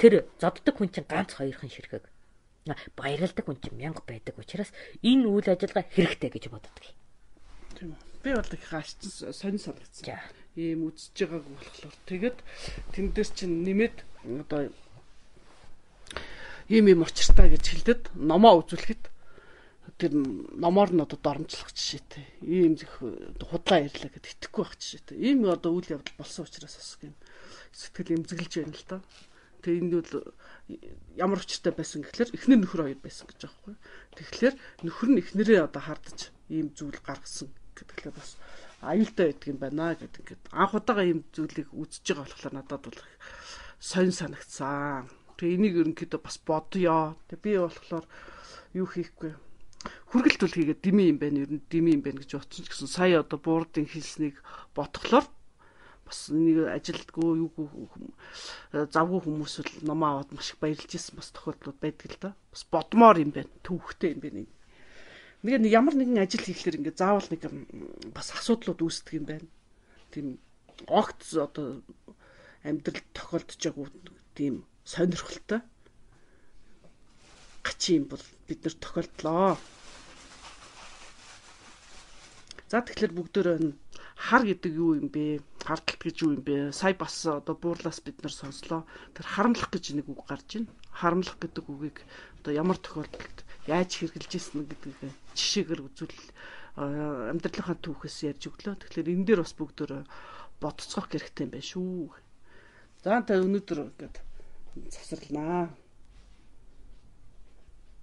тэр зоддог хүн чинь ганц хоёрхан ширхэг. Баярладаг хүн чинь мянга байдаг учраас энэ үйл ажиллагаа хэрэгтэй гэж боддог. Тийм үү. Би бол их хаашчин сонь санагдсан. Ийм үзэж байгааг болохоор тэгэд тэндээс чинь нэмээд одоо ийм юм учиртай гэж хэлдэд номоо үзүүлэхэд тэр номоор нь одоо доромжлох жишээтэй. Ийм зөх худлаа ярьлаа гэд итгэхгүй байх жишээтэй. Ийм одоо үйл явдал болсон учраас бас юм сэтгэл эмзэглэж байна л да. Тэгээ энэ бол ямар учиртай байсан гэхэлэр эхнэр нөхөр хоёр байсан гэж байхгүй. Тэгэхээр нөхөр нь эхнэрээ одоо хардаж ийм зүйл гаргасан гэдгээр бас аюултай байдаг юм байна гэдэг ингээд анх удаага ийм зүйлийг үзэж байгаа болохоор надад бол сонь санагцсан. Тэгээ энийг ерөнхийдөө бас бодё. Тэгээ би болохоор юу хийхгүй хүргэлт бол хийгээд дими юм байна ер нь дими юм байна гэж утсан ч гэсэн сая одоо буурдын хэлснийг ботхолоор бас нэг ажилтгүй юугүй завгүй хүмүүс л номоо аваад маш их баярлж ирсэн бас тохиолдлууд байдаг л да. Бас бодмоор юм байна. Төвхтэй юм байна. Нэг ямар нэгэн ажил хийхлээр ингээ заавал нэг бас асуудлууд үүсдэг юм байна. Тийм огт одоо амьдрал тохиолдож байгуу тийм сонирхолтой гачин юм бол бид нар тохиолдлоо. За тэгэхээр бүгдөө хар гэдэг юу юм бэ? Хардталт гэж юу юм бэ? Сая бас одоо буурлаас бид нар сонслоо. Тэр харамлах гэж нэг үг гарч байна. Харамлах гэдэг үгийг одоо ямар тохиолдолд яаж хэрэгжилж ирсэн гэдгийг жишээгээр үзүүл амьдралынхаа түүхээс ярьж өглөө. Тэгэхээр энэ дээр бас бүгдөө бодцоох хэрэгтэй юм байна шүү. За та өнөөдөр ингээд завсарлаа.